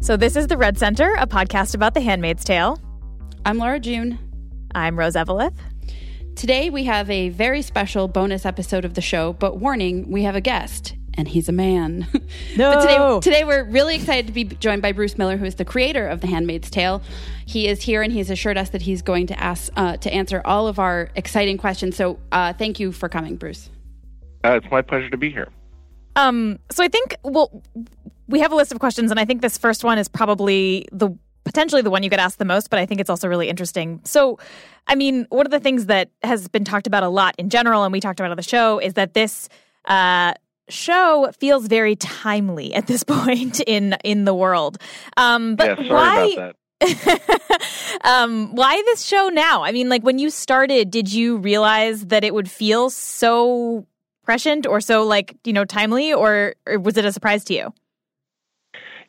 So, this is The Red Center, a podcast about The Handmaid's Tale. I'm Laura June. I'm Rose Eveleth. Today, we have a very special bonus episode of the show, but warning, we have a guest, and he's a man. No. but today, today, we're really excited to be joined by Bruce Miller, who is the creator of The Handmaid's Tale. He is here, and he's assured us that he's going to ask uh, to answer all of our exciting questions. So, uh, thank you for coming, Bruce. Uh, it's my pleasure to be here. Um, so I think well, we have a list of questions, and I think this first one is probably the potentially the one you get asked the most, but I think it's also really interesting. So, I mean, one of the things that has been talked about a lot in general, and we talked about on the show, is that this uh, show feels very timely at this point in in the world. Um, but yeah, why? about that. um, why this show now? I mean, like when you started, did you realize that it would feel so prescient or so like you know timely, or, or was it a surprise to you?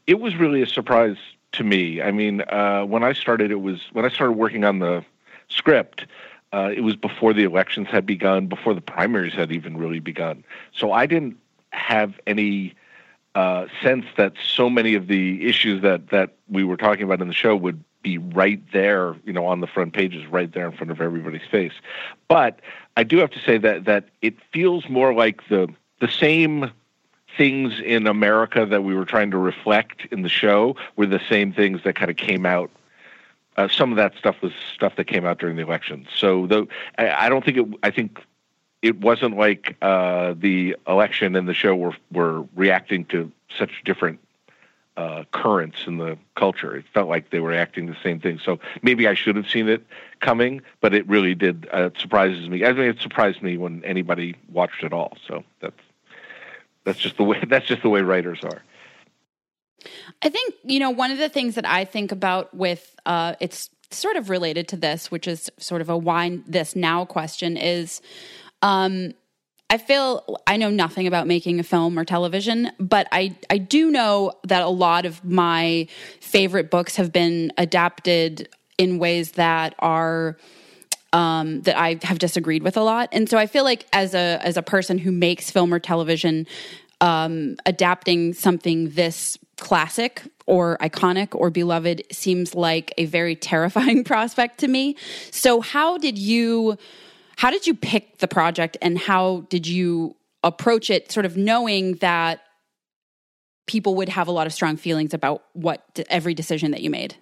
It was really a surprise to me. I mean, uh, when I started, it was when I started working on the script. Uh, it was before the elections had begun, before the primaries had even really begun. So I didn't have any uh, sense that so many of the issues that that we were talking about in the show would be right there, you know, on the front pages, right there in front of everybody's face. But I do have to say that that it feels more like the the same things in America that we were trying to reflect in the show were the same things that kind of came out. Uh, some of that stuff was stuff that came out during the election. So though I, I don't think it, I think it wasn't like uh, the election and the show were were reacting to such different uh, currents in the culture. It felt like they were acting the same thing. So maybe I should have seen it coming, but it really did. Uh, it surprises me. I mean, it surprised me when anybody watched it all. So that's that's just the way. That's just the way writers are. I think you know one of the things that I think about with uh, it's sort of related to this, which is sort of a why this now question is. Um, I feel I know nothing about making a film or television, but I I do know that a lot of my favorite books have been adapted in ways that are um, that I have disagreed with a lot, and so I feel like as a as a person who makes film or television, um, adapting something this classic or iconic or beloved seems like a very terrifying prospect to me. So, how did you how did you pick the project, and how did you approach it, sort of knowing that people would have a lot of strong feelings about what every decision that you made?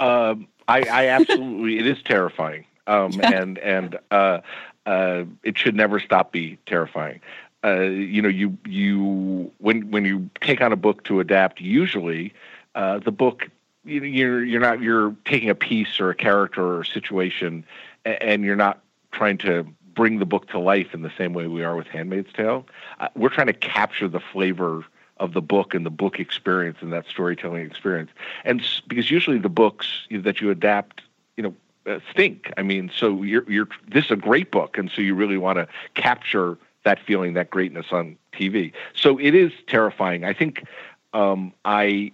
Um, I, I absolutely it is terrifying, um, and and uh, uh, it should never stop be terrifying. Uh, you know, you you when when you take on a book to adapt, usually uh, the book you, you're you're not you're taking a piece or a character or a situation, and you're not trying to bring the book to life in the same way we are with Handmaid's Tale. Uh, we're trying to capture the flavor of the book and the book experience and that storytelling experience. And because usually the books that you adapt, you know, uh, stink. I mean, so you're you're this is a great book, and so you really want to capture that feeling, that greatness on TV. So it is terrifying. I think um, I,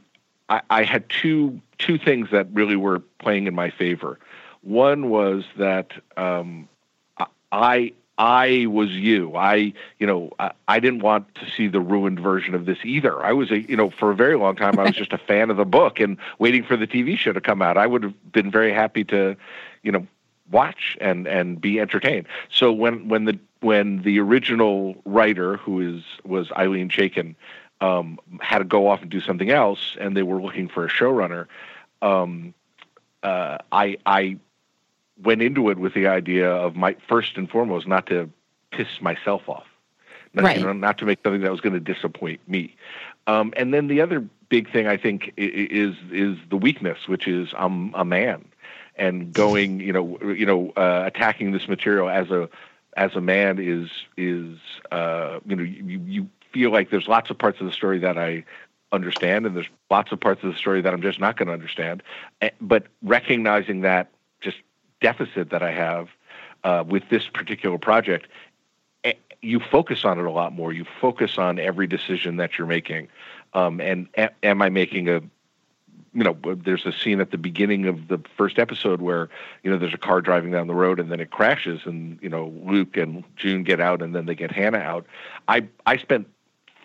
I I had two two things that really were playing in my favor. One was that um, I I was you. I, you know, I, I, didn't want to see the ruined version of this either. I was a, you know, for a very long time, I was just a fan of the book and waiting for the TV show to come out. I would have been very happy to, you know, watch and and be entertained. So when when the when the original writer, who is was Ilene Chaiken, um, had to go off and do something else, and they were looking for a showrunner, um, uh, I I went into it with the idea of my first and foremost not to piss myself off, not, right. you know, not to make something that was going to disappoint me. Um, and then the other big thing I think is is the weakness, which is I'm a man, and going you know you know uh, attacking this material as a as a man is is uh, you know you you feel like there's lots of parts of the story that I understand and there's lots of parts of the story that I'm just not going to understand, eh, but recognizing that just deficit that I have uh, with this particular project, you focus on it a lot more. You focus on every decision that you're making. Um, and a- am I making a, you know, there's a scene at the beginning of the first episode where, you know, there's a car driving down the road and then it crashes and, you know, Luke and June get out and then they get Hannah out. I, I spent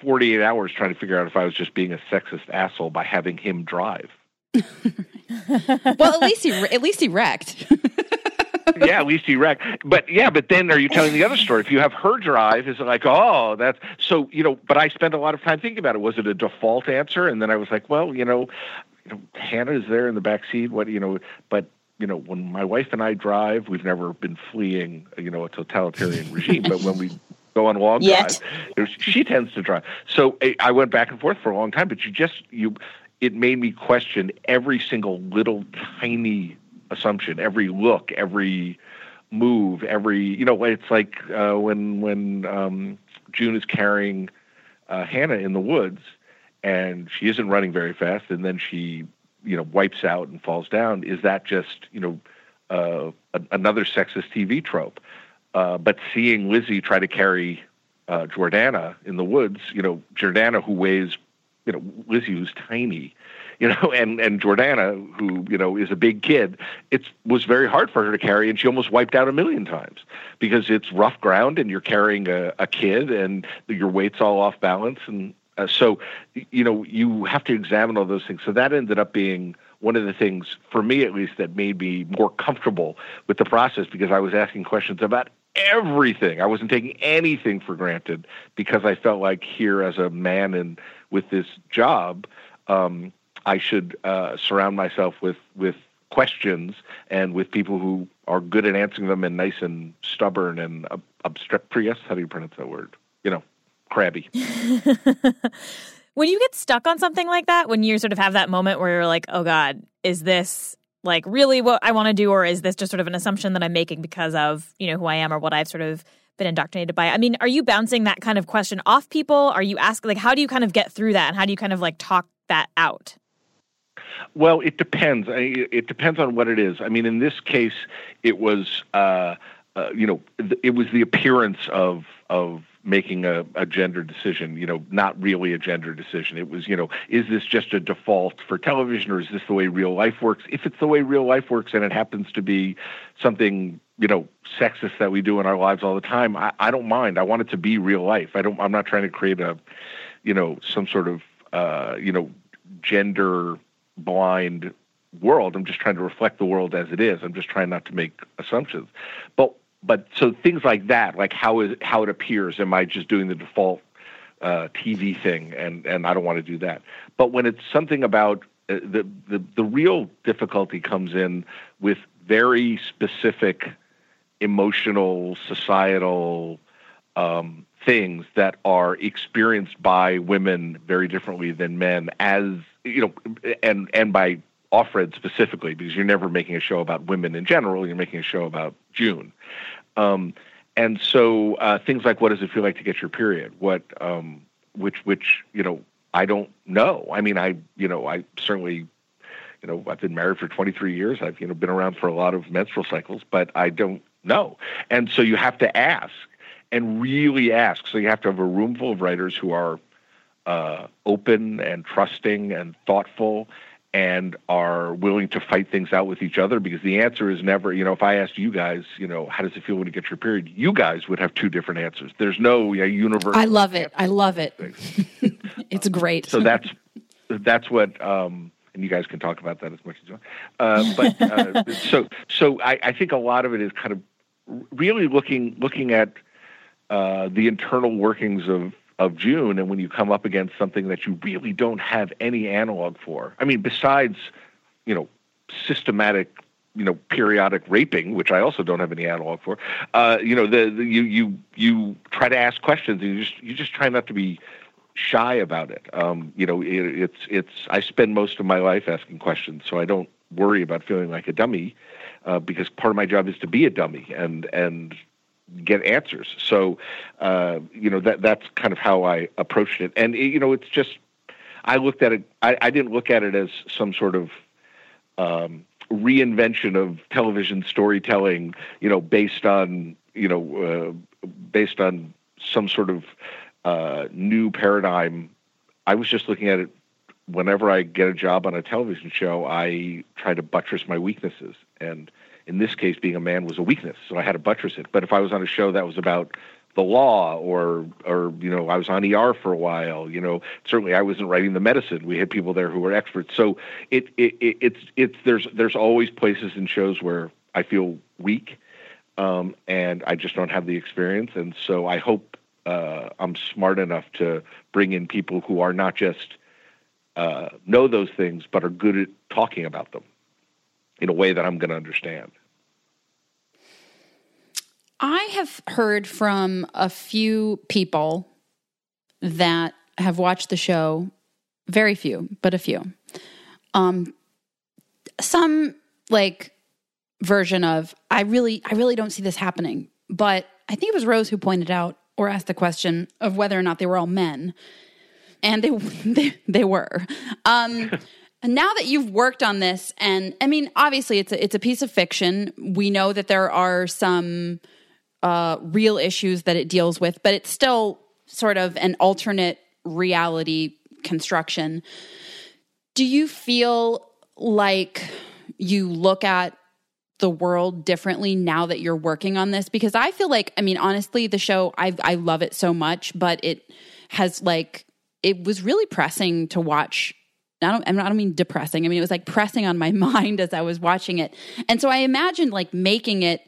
48 hours trying to figure out if I was just being a sexist asshole by having him drive. well, at least he at least he wrecked. yeah, at least wrecked. But yeah, but then are you telling the other story? If you have her drive, is it like, oh, that's so you know? But I spent a lot of time thinking about it. Was it a default answer? And then I was like, well, you know, you know, Hannah's there in the back seat. What you know? But you know, when my wife and I drive, we've never been fleeing, you know, a totalitarian regime. But when we go on long Yet. drives, she tends to drive. So eh, I went back and forth for a long time. But you just you, it made me question every single little tiny assumption, every look, every move, every you know, it's like uh, when when um, June is carrying uh, Hannah in the woods, and she isn't running very fast, and then she you know wipes out and falls down. Is that just you know uh, a, another sexist TV trope? Uh, but seeing Lizzie try to carry uh, Jordana in the woods, you know, Jordana who weighs, you know, Lizzie who's tiny, you know, and and Jordana, who you know is a big kid, it was very hard for her to carry, and she almost wiped out a million times because it's rough ground, and you're carrying a, a kid, and your weight's all off balance, and uh, so you know you have to examine all those things. So that ended up being one of the things for me, at least, that made me more comfortable with the process because I was asking questions about everything. I wasn't taking anything for granted because I felt like here as a man and with this job. Um, I should uh, surround myself with with questions and with people who are good at answering them and nice and stubborn and ob- obstreperous. How do you pronounce that word? You know, crabby. when you get stuck on something like that, when you sort of have that moment where you're like, "Oh God, is this?" like really what I want to do, or is this just sort of an assumption that I'm making because of you know who I am or what I've sort of been indoctrinated by? I mean, are you bouncing that kind of question off people? Are you asking like how do you kind of get through that, and how do you kind of like talk that out? Well, it depends. It depends on what it is. I mean, in this case, it was uh, uh, you know it was the appearance of of making a, a gender decision. You know, not really a gender decision. It was you know, is this just a default for television, or is this the way real life works? If it's the way real life works, and it happens to be something you know sexist that we do in our lives all the time, I, I don't mind. I want it to be real life. I don't. I'm not trying to create a you know some sort of uh, you know gender blind world. I'm just trying to reflect the world as it is. I'm just trying not to make assumptions. But but so things like that, like how is how it appears. Am I just doing the default uh, TV thing? And and I don't want to do that. But when it's something about uh, the the the real difficulty comes in with very specific emotional societal um, things that are experienced by women very differently than men as you know and and by Offred specifically because you're never making a show about women in general you're making a show about June. Um, and so uh, things like what does it feel like to get your period? What um, which which you know I don't know. I mean I you know I certainly you know I've been married for 23 years. I've you know been around for a lot of menstrual cycles but I don't know. And so you have to ask and really ask. So you have to have a room full of writers who are uh, open and trusting and thoughtful and are willing to fight things out with each other because the answer is never, you know, if I asked you guys, you know, how does it feel when you get your period, you guys would have two different answers. There's no know, universal. I love it. I love it. it's great. So that's that's what um, and you guys can talk about that as much as you want. Uh, but uh, so so I, I think a lot of it is kind of really looking looking at uh, the internal workings of of June, and when you come up against something that you really don't have any analog for. I mean, besides, you know, systematic, you know, periodic raping, which I also don't have any analog for. Uh, you know, the, the you you you try to ask questions, and you just you just try not to be shy about it. Um, you know, it, it's it's I spend most of my life asking questions, so I don't worry about feeling like a dummy. Uh, because part of my job is to be a dummy and and get answers. So, uh, you know, that that's kind of how I approached it. And you know, it's just I looked at it. I, I didn't look at it as some sort of um, reinvention of television storytelling. You know, based on you know, uh, based on some sort of uh, new paradigm. I was just looking at it. Whenever I get a job on a television show, I try to buttress my weaknesses and in this case, being a man was a weakness, so I had to buttress it. But if I was on a show that was about the law or or you know I was on ER for a while you know certainly I wasn't writing the medicine we had people there who were experts so it, it, it it's it's there's there's always places in shows where I feel weak um, and I just don't have the experience and so I hope uh, I'm smart enough to bring in people who are not just uh, know those things but are good at talking about them in a way that I'm going to understand. I have heard from a few people that have watched the show, very few, but a few. Um, some like version of I really I really don't see this happening. But I think it was Rose who pointed out or asked the question of whether or not they were all men. And they they, they were. Um now that you've worked on this and I mean obviously it's a, it's a piece of fiction. We know that there are some uh, real issues that it deals with, but it's still sort of an alternate reality construction. Do you feel like you look at the world differently now that you're working on this? Because I feel like, I mean, honestly, the show, I I love it so much, but it has like it was really pressing to watch I don't, I don't mean depressing. I mean, it was like pressing on my mind as I was watching it. And so I imagined like making it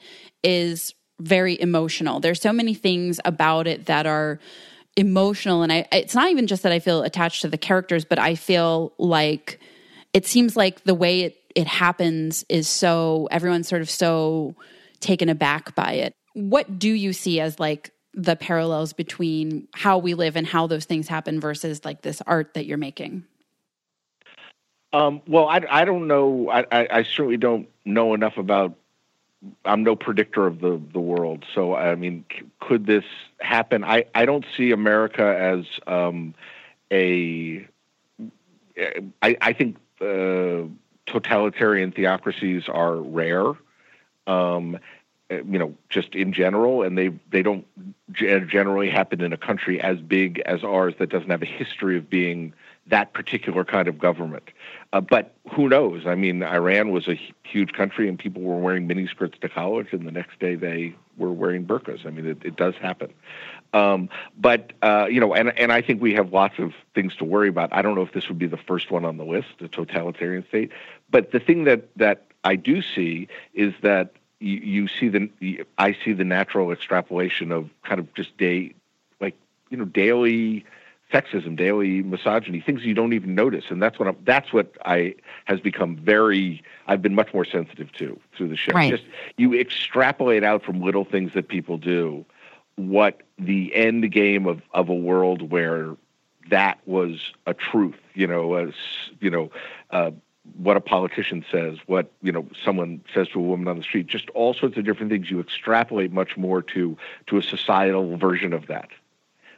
is very emotional. There's so many things about it that are emotional and I it's not even just that I feel attached to the characters, but I feel like it seems like the way it it happens is so everyone's sort of so taken aback by it. What do you see as like the parallels between how we live and how those things happen versus like this art that you're making? Um, well, I, I don't know. I, I, I certainly don't know enough about I'm no predictor of the the world. So I mean, c- could this happen? I I don't see America as um, a. I I think uh, totalitarian theocracies are rare. Um, you know, just in general, and they they don't generally happen in a country as big as ours that doesn't have a history of being that particular kind of government. Uh, but who knows? I mean, Iran was a huge country, and people were wearing miniskirts to college, and the next day they were wearing burqas. I mean, it, it does happen. Um, but uh, you know, and and I think we have lots of things to worry about. I don't know if this would be the first one on the list, a totalitarian state. But the thing that that I do see is that you, you see the I see the natural extrapolation of kind of just day, like you know, daily sexism, daily misogyny, things you don't even notice, and that's what I'm, that's what I has become very. I've been much more sensitive to through the show. Right. Just you extrapolate out from little things that people do, what the end game of of a world where that was a truth. You know, as you know. Uh, what a politician says, what you know, someone says to a woman on the street, just all sorts of different things. You extrapolate much more to to a societal version of that.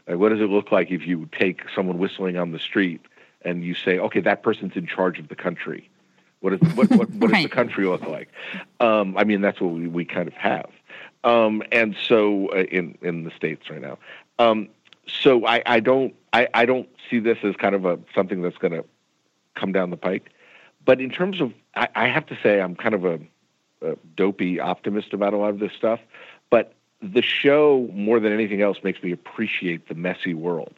Like, what does it look like if you take someone whistling on the street and you say, okay, that person's in charge of the country? What, is, what, what, what right. does the country look like? Um, I mean, that's what we, we kind of have. Um, and so uh, in, in the States right now. Um, so I, I don't I, I don't see this as kind of a something that's going to come down the pike. But in terms of, I, I have to say, I'm kind of a, a dopey optimist about a lot of this stuff. The show more than anything else makes me appreciate the messy world.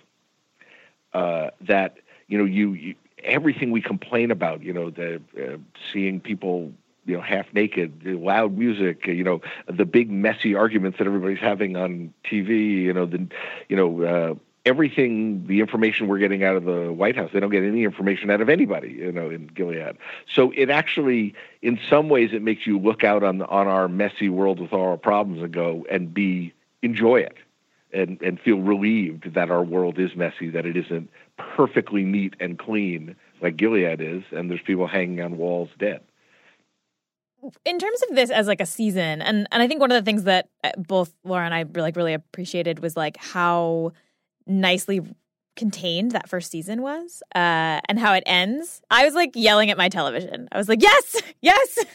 Uh, that you know, you, you, everything we complain about, you know, the uh, seeing people you know half naked, the loud music, you know, the big messy arguments that everybody's having on TV, you know, the you know. Everything the information we're getting out of the White House. They don't get any information out of anybody, you know, in Gilead. So it actually, in some ways, it makes you look out on on our messy world with all our problems and go and be enjoy it. And, and feel relieved that our world is messy, that it isn't perfectly neat and clean like Gilead is, and there's people hanging on walls dead in terms of this as like a season and and I think one of the things that uh, both Laura and I like really appreciated was like how nicely contained that first season was uh, and how it ends. I was like yelling at my television. I was like yes! Yes!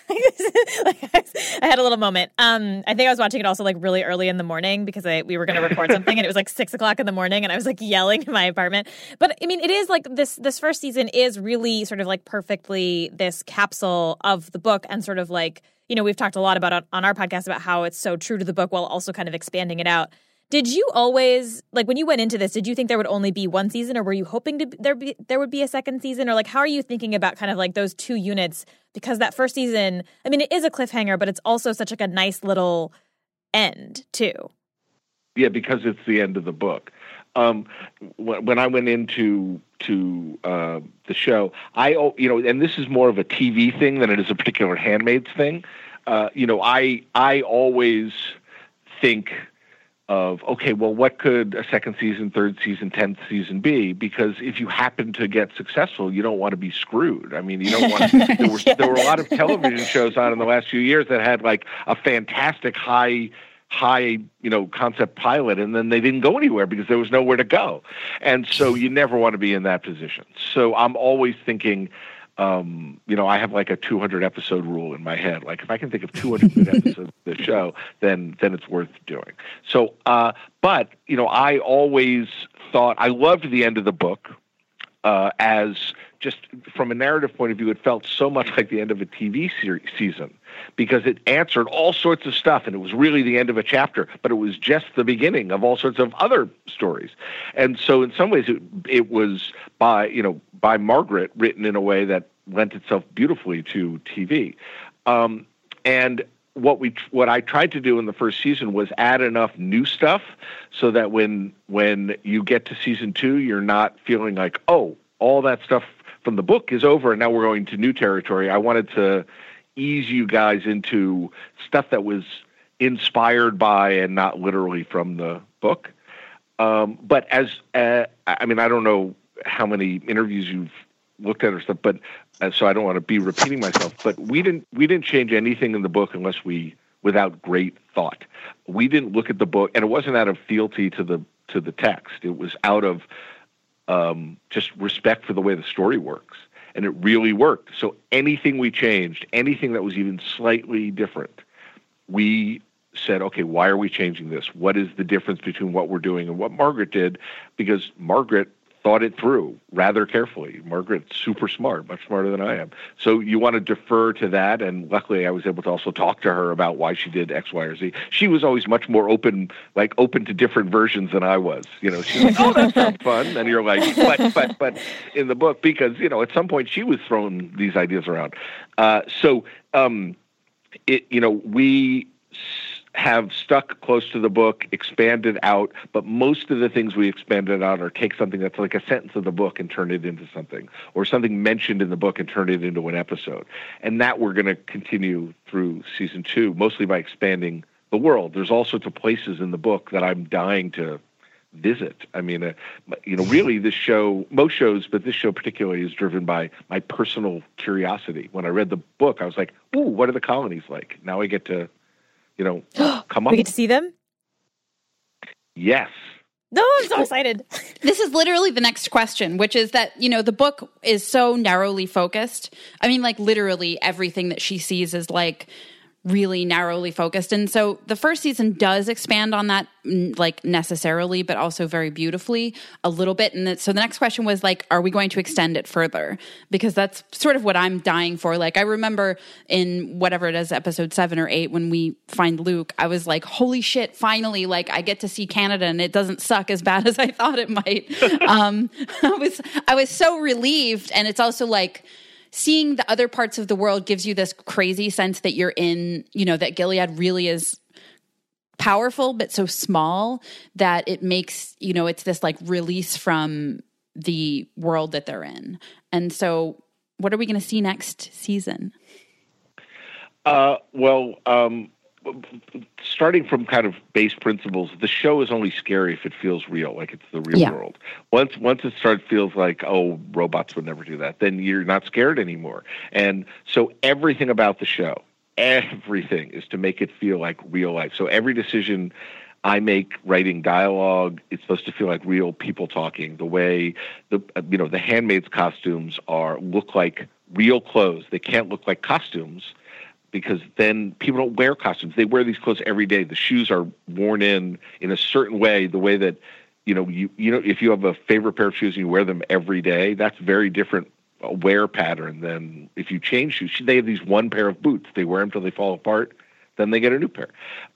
Like, i had a little moment. Um, i think i was watching it also like really early in the morning because I, we were going to record something and it was like six o'clock in the morning and i was like yelling in my apartment. But i mean it is like this this first season is really sort of like perfectly this capsule of the book and sort of like you know we've talked a lot about on our podcast about how it's so true to the book while also kind of expanding it out Did you always like when you went into this? Did you think there would only be one season, or were you hoping to there be there would be a second season, or like how are you thinking about kind of like those two units? Because that first season, I mean, it is a cliffhanger, but it's also such like a nice little end too. Yeah, because it's the end of the book. Um, when I went into to uh, the show, I you know, and this is more of a TV thing than it is a particular Handmaid's thing. Uh, you know, I I always think of okay, well, what could a second season, third season, tenth season be? Because if you happen to get successful, you don't want to be screwed. I mean, you don't want. there were yeah. there were a lot of television shows on in the last few years that had like a fantastic high high you know concept pilot and then they didn't go anywhere because there was nowhere to go and so you never want to be in that position so i'm always thinking um, you know, I have like a 200 episode rule in my head. Like if I can think of 200 good episodes of the show, then then it's worth doing. So, uh, but you know, I always thought I loved the end of the book uh, as just from a narrative point of view, it felt so much like the end of a TV series, season because it answered all sorts of stuff and it was really the end of a chapter, but it was just the beginning of all sorts of other stories. And so in some ways it, it was by, you know, by Margaret written in a way that lent itself beautifully to TV. Um, and what we what I tried to do in the first season was add enough new stuff so that when when you get to season 2 you're not feeling like oh all that stuff from the book is over and now we're going to new territory. I wanted to ease you guys into stuff that was inspired by and not literally from the book. Um, but as uh, I mean, I don't know how many interviews you've looked at or stuff, but uh, so I don't want to be repeating myself. But we didn't we didn't change anything in the book unless we without great thought. We didn't look at the book, and it wasn't out of fealty to the to the text. It was out of um, just respect for the way the story works and it really worked. So anything we changed, anything that was even slightly different, we said, okay, why are we changing this? What is the difference between what we're doing and what Margaret did? Because Margaret thought it through rather carefully. Margaret's super smart, much smarter than I am. So you want to defer to that. And luckily, I was able to also talk to her about why she did X, Y, or Z. She was always much more open, like open to different versions than I was. You know, she's like, "Oh, that sounds fun," and you're like, "But, but, but," in the book because you know at some point she was throwing these ideas around. Uh, so, um, it you know we have stuck close to the book, expanded out, but most of the things we expanded out are take something that's like a sentence of the book and turn it into something, or something mentioned in the book and turn it into an episode. And that we're going to continue through season two, mostly by expanding the world. There's all sorts of places in the book that I'm dying to visit. I mean, uh, you know, really, this show, most shows, but this show particularly is driven by my personal curiosity. When I read the book, I was like, "Ooh, what are the colonies like?" Now I get to you know, come up. We get to see them? Yes. No, I'm so excited. This is literally the next question, which is that, you know, the book is so narrowly focused. I mean, like, literally everything that she sees is like really narrowly focused. And so the first season does expand on that, like necessarily, but also very beautifully a little bit. And so the next question was like, are we going to extend it further? Because that's sort of what I'm dying for. Like, I remember in whatever it is, episode seven or eight, when we find Luke, I was like, holy shit, finally, like I get to see Canada and it doesn't suck as bad as I thought it might. um, I was, I was so relieved. And it's also like, seeing the other parts of the world gives you this crazy sense that you're in, you know, that Gilead really is powerful but so small that it makes, you know, it's this like release from the world that they're in. And so what are we going to see next season? Uh, well, um, starting from kind of base principles, the show is only scary if it feels real, like it's the real yeah. world. Once once it starts feels like oh robots would never do that, then you're not scared anymore. And so everything about the show, everything is to make it feel like real life. So every decision I make writing dialogue. It's supposed to feel like real people talking. The way the you know the handmaids' costumes are look like real clothes. They can't look like costumes because then people don't wear costumes. They wear these clothes every day. The shoes are worn in in a certain way, the way that you know you you know if you have a favorite pair of shoes and you wear them every day, that's very different wear pattern than if you change shoes. They have these one pair of boots. They wear them till they fall apart. then they get a new pair.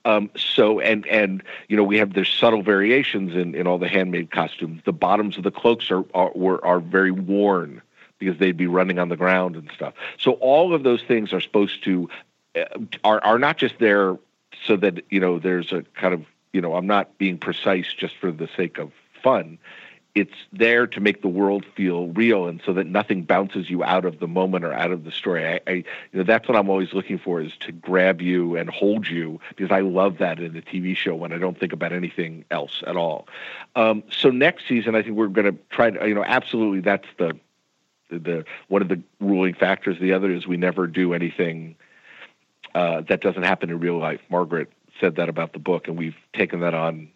Um, so and and you know we have there's subtle variations in, in all the handmaid costumes. The bottoms of the cloaks are are are very worn because they'd be running on the ground and stuff. So all of those things are supposed to uh, are are not just there so that you know there's a kind of you know I'm not being precise just for the sake of fun it's there to make the world feel real and so that nothing bounces you out of the moment or out of the story. I, I, you know, that's what I'm always looking for is to grab you and hold you because I love that in a TV show when I don't think about anything else at all. Um, so next season, I think we're going to try to, you know, absolutely that's the, the, one of the ruling factors. The other is we never do anything uh, that doesn't happen in real life. Margaret said that about the book, and we've taken that on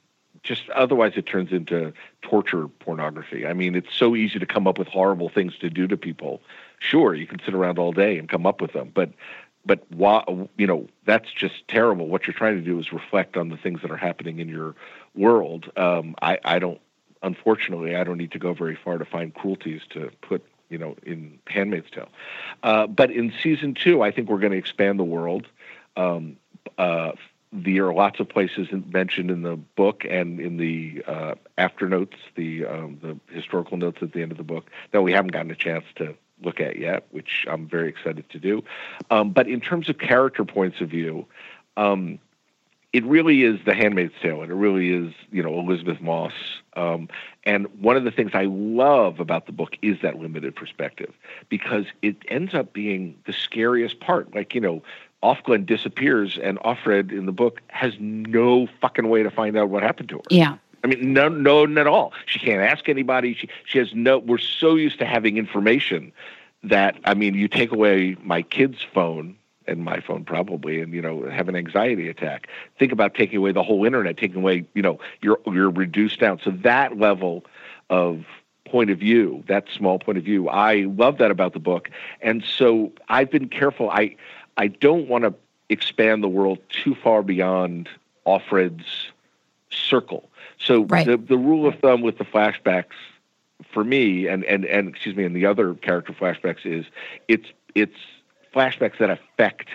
just otherwise it turns into torture pornography. I mean, it's so easy to come up with horrible things to do to people. Sure, you can sit around all day and come up with them, but but why, you know that's just terrible. What you're trying to do is reflect on the things that are happening in your world. Um, I, I don't, unfortunately, I don't need to go very far to find cruelties to put you know in *Handmaid's Tale*. Uh, but in season two, I think we're going to expand the world. Um, uh, there are lots of places mentioned in the book and in the uh, after notes, the um, the historical notes at the end of the book that we haven't gotten a chance to look at yet, which I'm very excited to do. Um, but in terms of character points of view, um, it really is The Handmaid's Tale, and it really is you know Elisabeth Moss. Um, and one of the things I love about the book is that limited perspective because it ends up being the scariest part. Like you know, Ofglen disappears, and Offred in the book has no fucking way to find out what happened to her. Yeah. I mean, no, no, at all. She can't ask anybody. She, she has no. We're so used to having information that I mean, you take away my kid's phone and my phone probably, and you know, have an anxiety attack. Think about taking away the whole internet, taking away, you know, you're you're reduced down. So that level of point of view, that small point of view, I love that about the book, and so I've been careful. I I don't want to expand the world too far beyond Offred's circle. So right. the the rule of thumb with the flashbacks for me and, and, and excuse me and the other character flashbacks is it's it's flashbacks that affect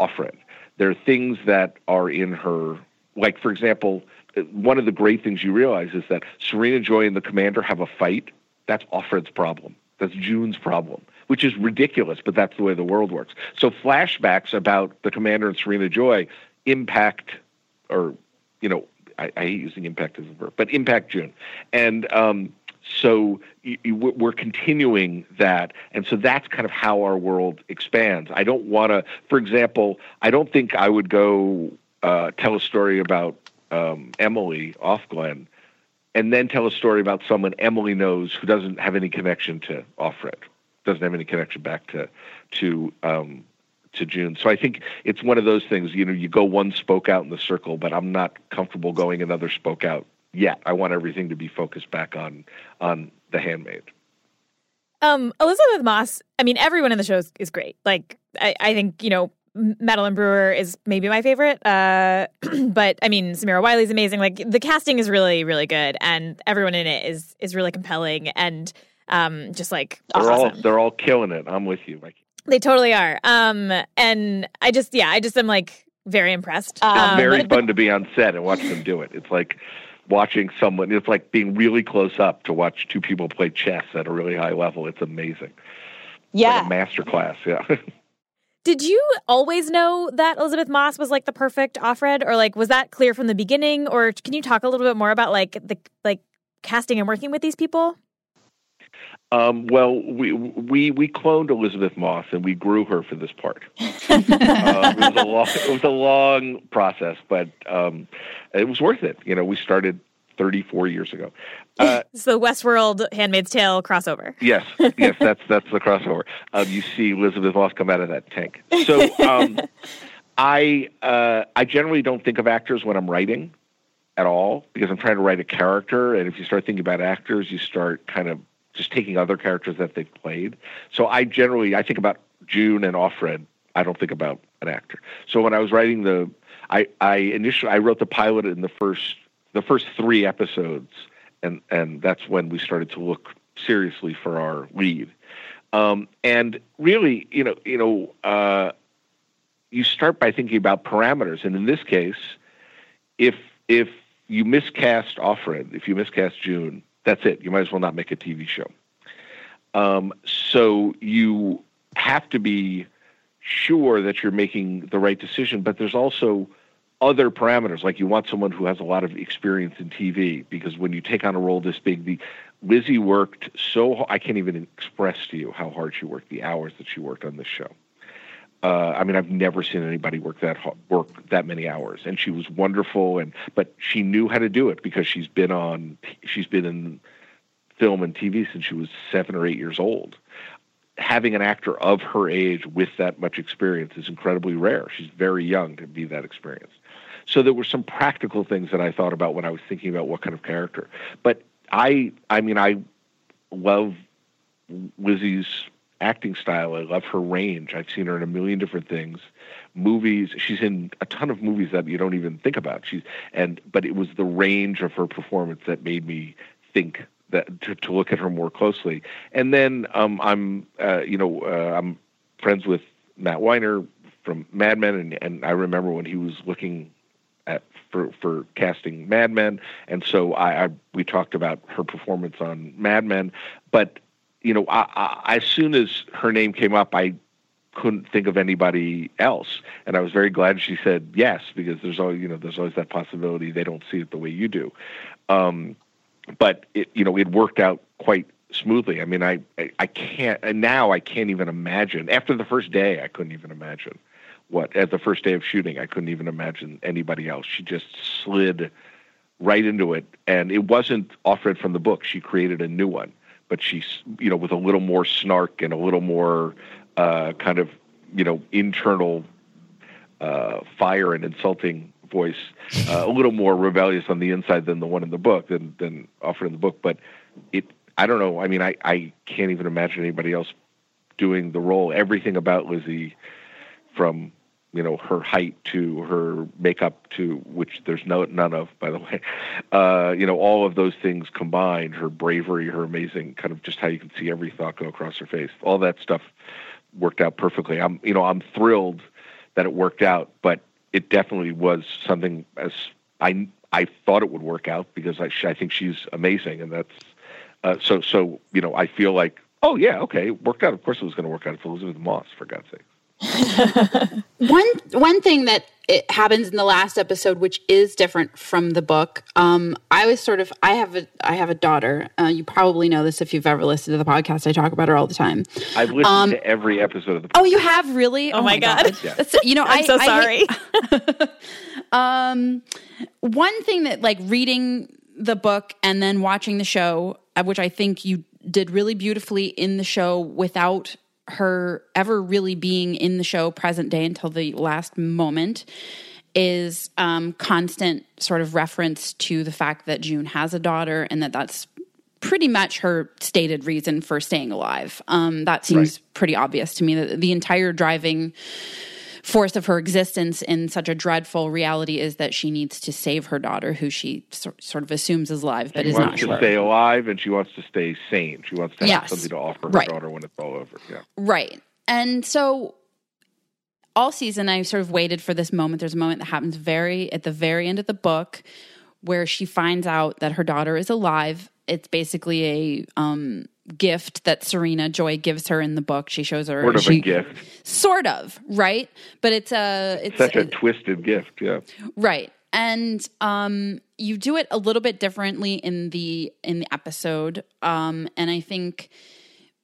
Offred. There are things that are in her like for example, one of the great things you realize is that Serena Joy and the commander have a fight. That's Offred's problem. That's June's problem which is ridiculous, but that's the way the world works. So flashbacks about the commander and Serena Joy impact, or you know, I, I hate using impact as a verb, but impact June, and um, so we're continuing that, and so that's kind of how our world expands. I don't want to, for example, I don't think I would go uh, tell a story about um, Emily Ofglen and then tell a story about someone Emily knows who doesn't have any connection to Offred doesn't have any connection back to to um, to June. So I think it's one of those things. You know, you go one spoke out in the circle, but I'm not comfortable going another spoke out yet. I want everything to be focused back on on the handmaid. Um, Elisabeth Moss. I mean, everyone in the show is, is great. Like, I, I think you know Madeline Brewer is maybe my favorite. Uh, but I mean, Samira Wiley's amazing. Like the casting is really, really good, and everyone in it is is really compelling. And um, just like they're all they're all killing it. I'm with you. They totally are. Um, and I just yeah, I just am like very impressed. Um, um, very fun to be on set and watch them do it. It's like watching someone. It's like being really close up to watch two people play chess at a really high level. It's amazing. Yeah, like master class. Yeah. Did you always know that Elisabeth Moss was like the perfect Offred, or like was that clear from the beginning? Or can you talk a little bit more about like the like casting and working with these people? Um, well, we we we cloned Elisabeth Moss and we grew her for this part. um, it was a long it was a long process, but um, it was worth it. You know, we started 34 years ago. Uh, so Westworld Handmaid's Tale crossover. yes, yes, that's that's the crossover. Um, you see Elisabeth Moss come out of that tank. So um, I uh, I generally don't think of actors when I'm writing at all because I'm trying to write a character, and if you start thinking about actors, you start kind of just taking other characters that they've played. So I generally I think about June and Offred. I don't think about an actor. So when I was writing the, I I initially I wrote the pilot in the first the first three episodes, and and that's when we started to look seriously for our lead. Um, and really, you know, you know, uh, you start by thinking about parameters. And in this case, if if you miscast Offred, if you miscast June, that's it. You might as well not make a TV show. Um, so you have to be sure that you're making the right decision, but there's also other parameters. Like you want someone who has a lot of experience in TV because when you take on a role this big, the Lizzie worked so I can't even express to you how hard she worked, the hours that she worked on this show. Uh, I mean, I've never seen anybody work that work that many hours, and she was wonderful. And but she knew how to do it because she's been on, she's been in film and TV since she was seven or eight years old. Having an actor of her age with that much experience is incredibly rare. She's very young to be that experienced. So there were some practical things that I thought about when I was thinking about what kind of character. But I, I mean, I love Lizzie's acting style. I love her range. I've seen her in a million different things, movies. She's in a ton of movies that you don't even think about. She's and but it was the range of her performance that made me think that to, to look at her more closely. And then um, I'm, uh, you know, uh, I'm friends with Matt Weiner from Mad Men, and, and I remember when he was looking at for for casting Mad Men, and so I, I we talked about her performance on Mad Men, but you know, I, I, as soon as her name came up, I couldn't think of anybody else, and I was very glad she said yes because there's always you know there's always that possibility they don't see it the way you do. Um, but it you know it worked out quite smoothly. I mean, I, I, I can't, and now I can't even imagine. After the first day, I couldn't even imagine what, at the first day of shooting, I couldn't even imagine anybody else. She just slid right into it. And it wasn't Offred from the book. She created a new one, but she's, you know, with a little more snark and a little more uh, kind of, you know, internal uh, fire and insulting voice, uh, a little more rebellious on the inside than the one in the book, than than Offred in the book. But it, I don't know. I mean, I I can't even imagine anybody else doing the role. Everything about Lizzie, from you know her height to her makeup to which there's no none of by the way. Uh you know all of those things combined her bravery her amazing kind of just how you can see every thought go across her face. All that stuff worked out perfectly. I'm you know i'm thrilled that it worked out but it definitely was something as I I thought it would work out because I I think she's amazing and that's uh, so so you know I feel like oh yeah okay it worked out. Of course it was going to work out for elisabeth Moss for God's sake. one one thing that it happens in the last episode, which is different from the book. Um, I was sort of I have a I have a daughter. Uh, you probably know this if you've ever listened to the podcast. I talk about her all the time. I've listened um, to every episode of the. Podcast. Oh, you have really? Oh, oh my god! god. Yeah. You know, I'm I, so sorry. I, um, one thing that like reading the book and then watching the show, uh, which I think you did really beautifully in the show without her ever really being in the show present day until the last moment is um, constant sort of reference to the fact that June has a daughter and that that's pretty much her stated reason for staying alive. Um, that seems right. pretty obvious to me that the entire driving force of her existence in such a dreadful reality is that she needs to save her daughter, who she so, sort of assumes is alive, but she is not wants to sure. stay alive, and she wants to stay sane. She wants to have yes. something to offer her right. daughter when it's all over. Yeah, right. And so all season, I sort of waited for this moment. There's a moment that happens very at the very end of the book where she finds out that her daughter is alive. It's basically a um, gift that Serena Joy gives her in the book. She shows her sort of she, a gift, sort of right, but it's a it's such a, a twisted gift. Yeah, right. And um, you do it a little bit differently in the in the episode, um, and I think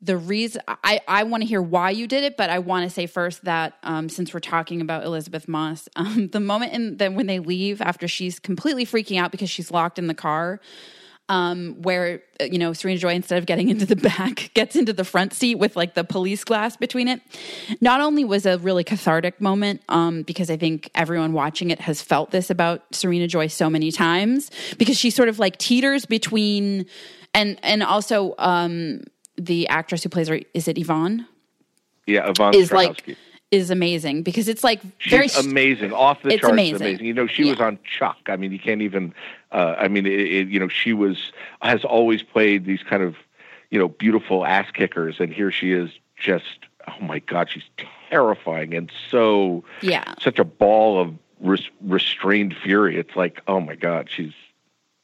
the reason I, I want to hear why you did it, but I want to say first that um, since we're talking about Elisabeth Moss, um, the moment in that when they leave after she's completely freaking out because she's locked in the car, um, where uh, you know Serena Joy instead of getting into the back gets into the front seat with like the police glass between it. Not only was a really cathartic moment um, because I think everyone watching it has felt this about Serena Joy so many times because she sort of like teeters between and and also um, the actress who plays her is it Yvonne? Yeah, Yvonne is like is amazing because it's like She's very amazing, off the it's charts, amazing. amazing. You know, she Yeah. was on Chuck. I mean, you can't even. Uh, I mean, it, it, you know, she was has always played these kind of, you know, beautiful ass kickers, and here she is just oh my god, she's terrifying and so yeah, such a ball of res- restrained fury. It's like, oh my god, she's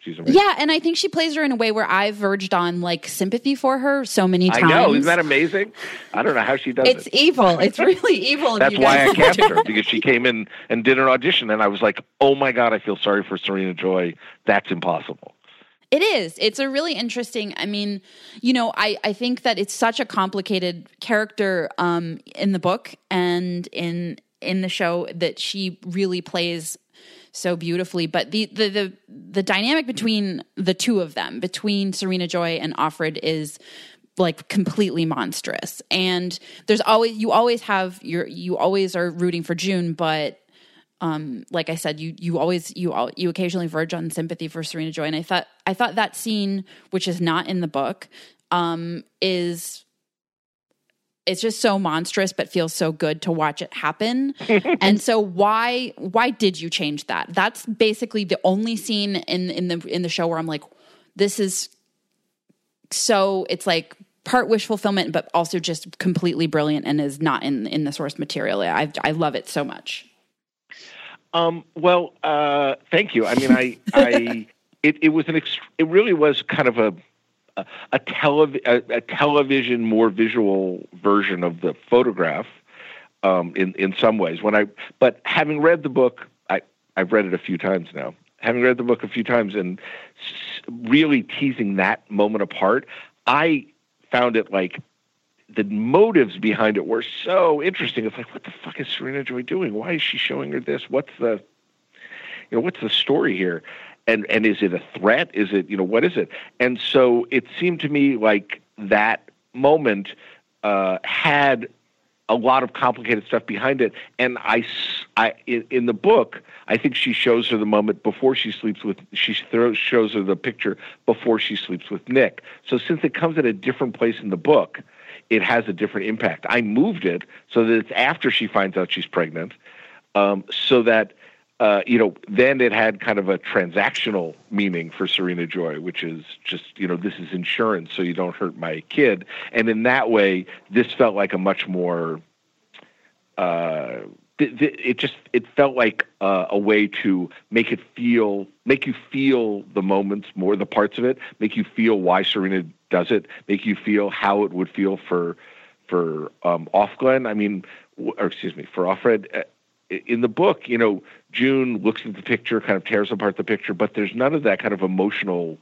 Yeah, and I think she plays her in a way where I've verged on like sympathy for her so many times. I know, isn't that amazing? I don't know how she does it's it. It's evil. It's really evil. That's why I cast her because she came in and did an audition, and I was like, oh my god, I feel sorry for Serena Joy. That's impossible. It is. It's a really interesting. I mean, you know, I I think that it's such a complicated character um, in the book and in in the show that she really plays so beautifully. But the the the the dynamic between the two of them, between Serena Joy and Offred, is like completely monstrous. And there's always you always have your you always are rooting for June, but um, like I said, you you always you all, you occasionally verge on sympathy for Serena Joy, and I thought I thought that scene, which is not in the book, um, is it's just so monstrous, but feels so good to watch it happen. and so why why did you change that? That's basically the only scene in in the in the show where I'm like, this is so it's like part wish fulfillment, but also just completely brilliant and is not in in the source material. I I love it so much. Um, well, uh, thank you. I mean, I, I, it, it was an, ext- it really was kind of a, a, telev- a, a television, more visual version of the photograph, um, in, in some ways. When I, but having read the book, I, I've read it a few times now. Having read the book a few times and s- really teasing that moment apart, I found it like the motives behind it were so interesting. It's like, what the fuck is Serena Joy doing? Why is she showing her this? What's the, you know, what's the story here? And and is it a threat? Is it, you know, what is it? And so it seemed to me like that moment uh, had a lot of complicated stuff behind it. And I, I in, in, the book, I think she shows her the moment before she sleeps with. She throws, shows her the picture before she sleeps with Nick. So since it comes at a different place in the book it has a different impact. I moved it so that it's after she finds out she's pregnant, um, so that uh, you know then it had kind of a transactional meaning for Serena Joy, which is just you know this is insurance, so you don't hurt my kid, and in that way, this felt like a much more. Uh, it just it felt like uh, a way to make it feel make you feel the moments more the parts of it make you feel why serena does it make you feel how it would feel for for um, Ofglen? I mean, or excuse me, for Offred. In the book, you know, June looks at the picture, kind of tears apart the picture, but there's none of that kind of emotional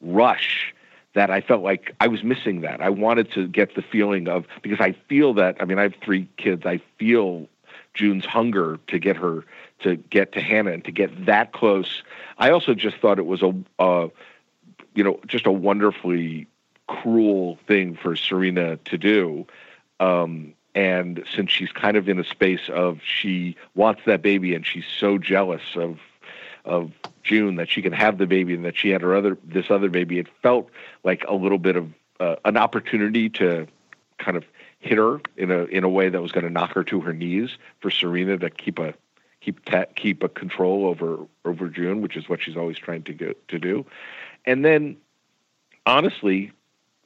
rush that I felt like I was missing that. I wanted to get the feeling of because I feel that I mean I have three kids. I feel June's hunger to get her to get to Hannah and to get that close. I also just thought it was a, uh, you know, just a wonderfully cruel thing for Serena to do. Um, and since she's kind of in a space of she wants that baby and she's so jealous of of June that she can have the baby and that she had her other this other baby, it felt like a little bit of uh, an opportunity to kind of hit her in a in a way that was going to knock her to her knees for Serena to keep a keep ta- keep a control over over June, which is what she's always trying to get to do. And then, honestly,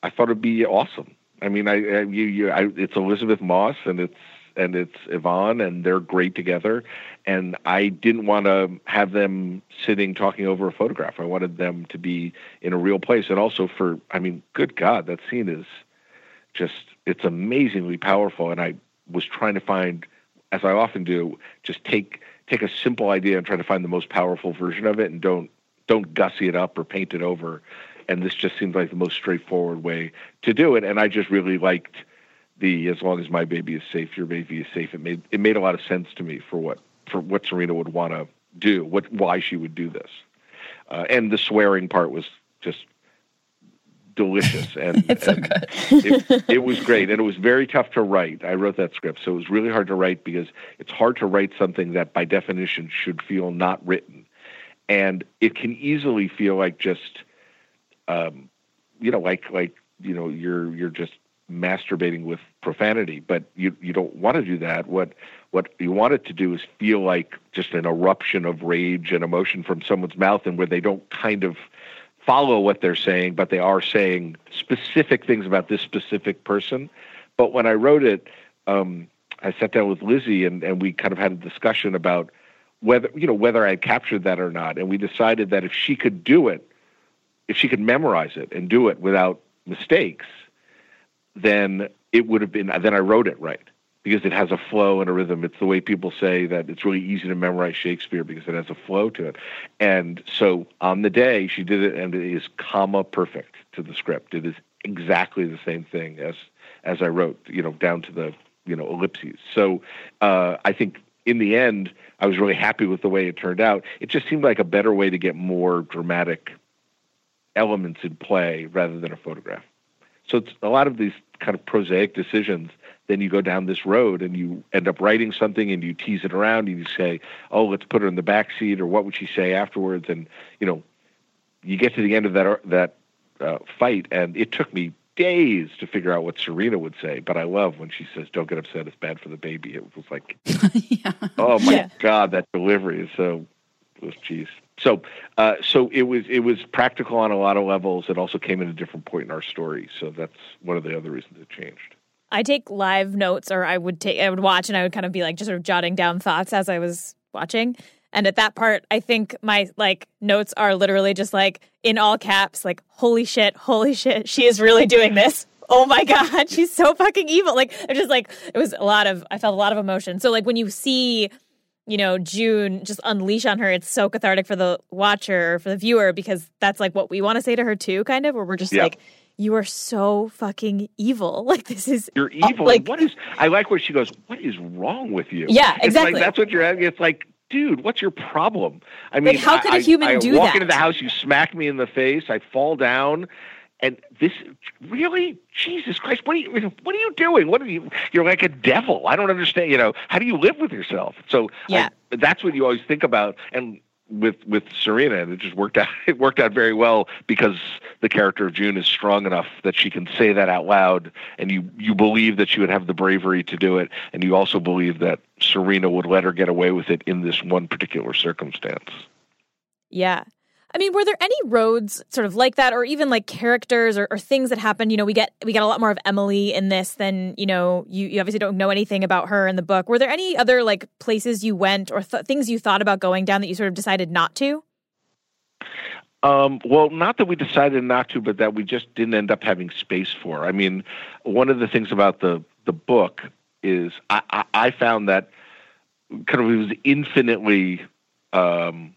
I thought it'd be awesome. I mean, I, I you, you I, it's Elisabeth Moss and it's and it's Yvonne and they're great together. And I didn't want to have them sitting talking over a photograph. I wanted them to be in a real place. And also for, I mean, good God, that scene is just it's amazingly powerful. And I was trying to find, as I often do, just take take a simple idea and try to find the most powerful version of it, and don't don't gussy it up or paint it over and this just seemed like the most straightforward way to do it. And I just really liked the as long as my baby is safe, your baby is safe. It made it made a lot of sense to me for what for what Serena would want to do, what why she would do this, uh, and the swearing part was just delicious and, it's so and good. it, it was great and it was very tough to write i wrote that script so it was really hard to write because it's hard to write something that by definition should feel not written and it can easily feel like just um, you know, like like you know, you're you're just masturbating with profanity, but you you don't want to do that. What what you want it to do is feel like just an eruption of rage and emotion from someone's mouth, and where they don't kind of follow what they're saying, but they are saying specific things about this specific person. But when I wrote it, um, I sat down with Lizzie and, and we kind of had a discussion about whether you know whether I had captured that or not, and we decided that if she could do it, if she could memorize it and do it without mistakes, then it would have been. Then I wrote it right because it has a flow and a rhythm. It's the way people say that it's really easy to memorize Shakespeare because it has a flow to it. And so on the day she did it, and it is comma perfect to the script. It is exactly the same thing as as I wrote, you know, down to the you know ellipses. So uh, I think in the end, I was really happy with the way it turned out. It just seemed like a better way to get more dramatic elements in play rather than a photograph. So it's a lot of these kind of prosaic decisions. Then you go down this road and you end up writing something and you tease it around and you say, "Oh, let's put her in the back seat," or "What would she say afterwards?" And you know, you get to the end of that that uh, fight, and it took me days to figure out what Serena would say. But I love when she says, "Don't get upset; it's bad for the baby." It was like, yeah. oh my yeah. god, that delivery is so. It was geez. So, uh, so it was it was practical on a lot of levels. It also came at a different point in our story, so that's one of the other reasons it changed. I take live notes, or I would take I would watch, and I would kind of be like just sort of jotting down thoughts as I was watching. And at that part, I think my like notes are literally just like in all caps, like holy shit, holy shit, she is really doing this. Oh my god, she's so fucking evil. Like i'm just like it was a lot of I felt a lot of emotion. So like when you see you know, June just unleash on her, it's so cathartic for the watcher, for the viewer, because that's like what we want to say to her too, kind of, where we're just yeah. like, you are so fucking evil. Like this is you're evil. Like what is? I like where she goes. What is wrong with you? Yeah, exactly. Like, that's what you're. Asking. It's like dude, what's your problem? I mean, like, how could a human I, I do walk that? into the house, you smack me in the face, I fall down, and this really, Jesus Christ, what are you, what are you doing? What are you? You're like a devil. I don't understand. You know, how do you live with yourself? So yeah, I, that's what you always think about, and with with Serena, and it just worked out. It worked out very well because the character of June is strong enough that she can say that out loud, and you you believe that she would have the bravery to do it, and you also believe that Serena would let her get away with it in this one particular circumstance. Yeah. I mean, were there any roads sort of like that, or even like characters or, or, things that happened? You know, we get we get a lot more of Emily in this than you know. You, you obviously don't know anything about her in the book. Were there any other like places you went or th- things you thought about going down that you sort of decided not to? Um, well, not that we decided not to, but that we just didn't end up having space for. I mean, one of the things about the the book is I, I, I found that kind of it was infinitely. Um,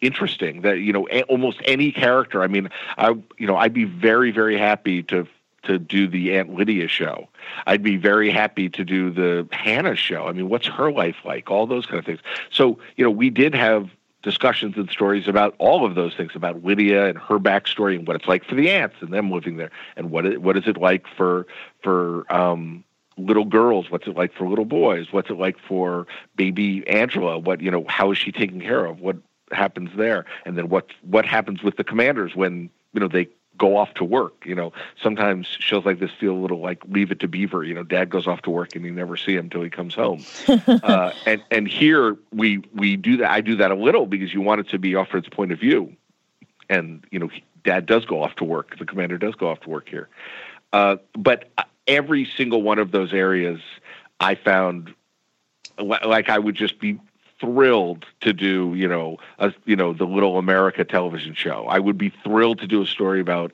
interesting that you know almost any character i mean i you know i'd be very very happy to to do the aunt lydia show. I'd be very happy to do the hannah show. I mean what's her life like? All those kind of things. So you know we did have discussions and stories about all of those things about lydia and her backstory and what it's like for the aunts and them living there and what it, what is it like for for um little girls? What's it like for little boys? What's it like for baby angela? What you know how is she taken care of? What happens there, and then what what happens with the commanders when you know they go off to work. You know, sometimes shows like this feel a little like Leave It to Beaver. You know, Dad goes off to work and you never see him until he comes home. uh, and and here we we do that. I do that a little because you want it to be Offred's point of view, and you know, Dad does go off to work. The commander does go off to work here, uh, but every single one of those areas, I found like I would just be thrilled to do, you know, a, you know, the Little America television show. I would be thrilled to do a story about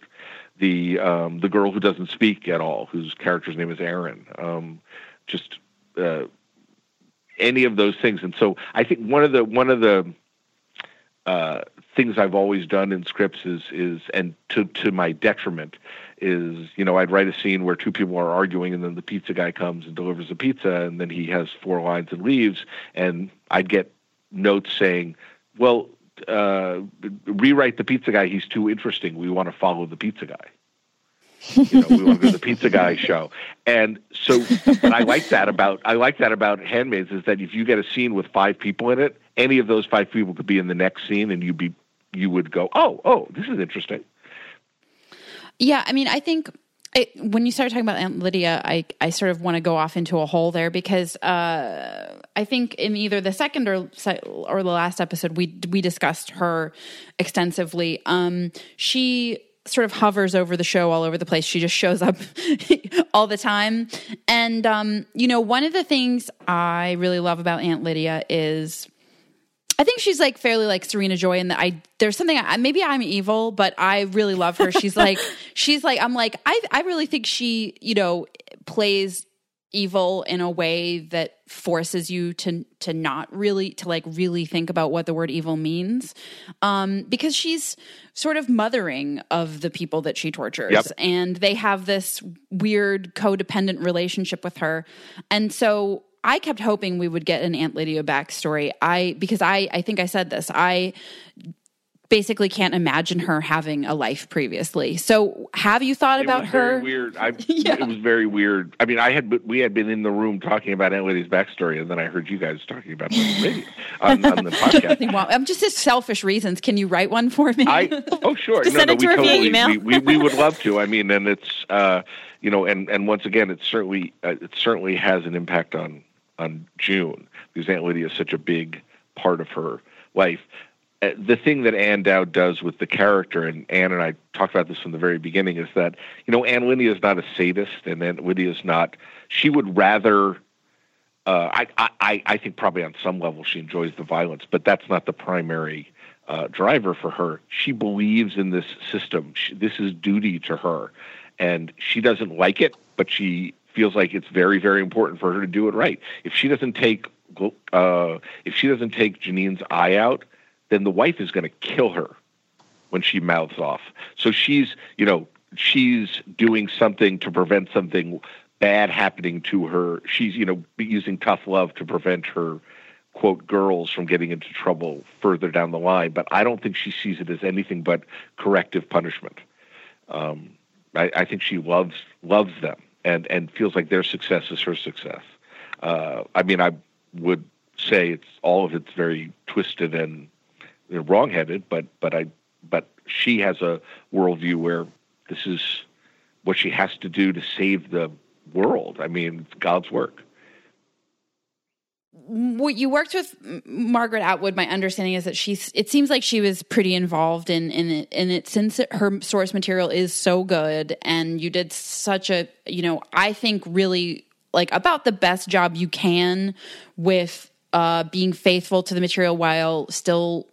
the um, the girl who doesn't speak at all, whose character's name is Erin. Um, just uh, any of those things, and so I think one of the one of the uh, things I've always done in scripts is is and to to my detriment is you know I'd write a scene where two people are arguing and then the pizza guy comes and delivers the pizza and then he has four lines and leaves and I'd get notes saying well uh, rewrite the pizza guy he's too interesting we want to follow the pizza guy you know, we want to go to the pizza guy show. And so, but I like that about I like that about Handmaids is that if you get a scene with five people in it, any of those five people could be in the next scene, and you'd be you would go, oh, oh, this is interesting. Yeah, I mean, I think when you start talking about Aunt Lydia, I I sort of want to go off into a hole there because uh, I think in either the second or or the last episode we we discussed her extensively. Um, she sort of hovers over the show all over the place. She just shows up all the time. And, um, you know, one of the things I really love about Aunt Lydia is I think she's like fairly like Serena Joy and I there's something I, maybe I'm evil, but I really love her. She's like she's like I'm like I I really think she, you know, plays evil in a way that forces you to to not really to like really think about what the word evil means um because she's sort of mothering of the people that she tortures Yep. and they have this weird codependent relationship with her and so I kept hoping we would get an Aunt Lydia backstory. I because I I think I said this. I basically can't imagine her having a life previously. So have you thought It about was her? Very weird. I, Yeah. It was very weird. I mean, I had we had been in the room talking about Aunt Lydia's backstory, and then I heard you guys talking about it on the on, the podcast. Well, I'm just his selfish reasons. Can you write one for me? I oh sure, no, send no, it to we her via email. we, we we would love to. I mean, and it's uh, you know, and and once again, it certainly uh, it certainly has an impact on on June because Aunt Lydia is such a big part of her life. Uh, the thing that Ann Dowd does with the character, and Ann and I talked about this from the very beginning, is that you know Aunt Lydia is not a sadist, and Aunt Lydia is not. She would rather. Uh, I, I I think probably on some level she enjoys the violence, but that's not the primary uh, driver for her. She believes in this system. She, this is duty to her, and she doesn't like it, but she feels like it's very very important for her to do it right. If she doesn't take uh, if she doesn't take Janine's eye out, then the wife is going to kill her when she mouths off. So she's, you know, she's doing something to prevent something bad happening to her. She's, you know, using tough love to prevent her quote girls from getting into trouble further down the line. But I don't think she sees it as anything but corrective punishment. Um, I, I think she loves loves them and and feels like their success is her success. Uh, I mean, I would say it's all of it's very twisted and you know, wrongheaded, but but I but she has a worldview where this is what she has to do to save the world. I mean, it's God's work. What you worked with Margaret Atwood. My understanding is that she's. It seems like she was pretty involved in in it, it since it, her source material is so good, and you did such a. You know, I think really like about the best job you can with uh, being faithful to the material while still.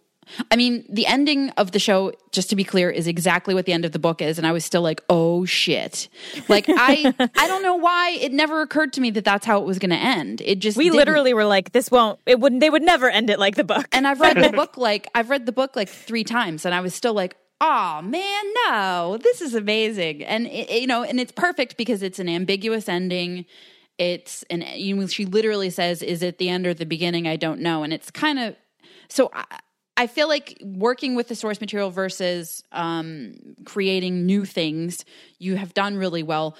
I mean, the ending of the show, just to be clear, is exactly what the end of the book is, and I was still like, "Oh shit!" Like I, I don't know why it never occurred to me that that's how it was going to end. It just We didn't. literally were like, this won't, it wouldn't, they would never end it like the book. And I've read the book like I've read the book like three times, and I was still like, "Oh man, no, this is amazing!" And it, you know, and it's perfect because it's an ambiguous ending. It's and you know, she literally says, "Is it the end or the beginning?" I don't know, and it's kind of so. I, I feel like working with the source material versus um, creating new things, you have done really well.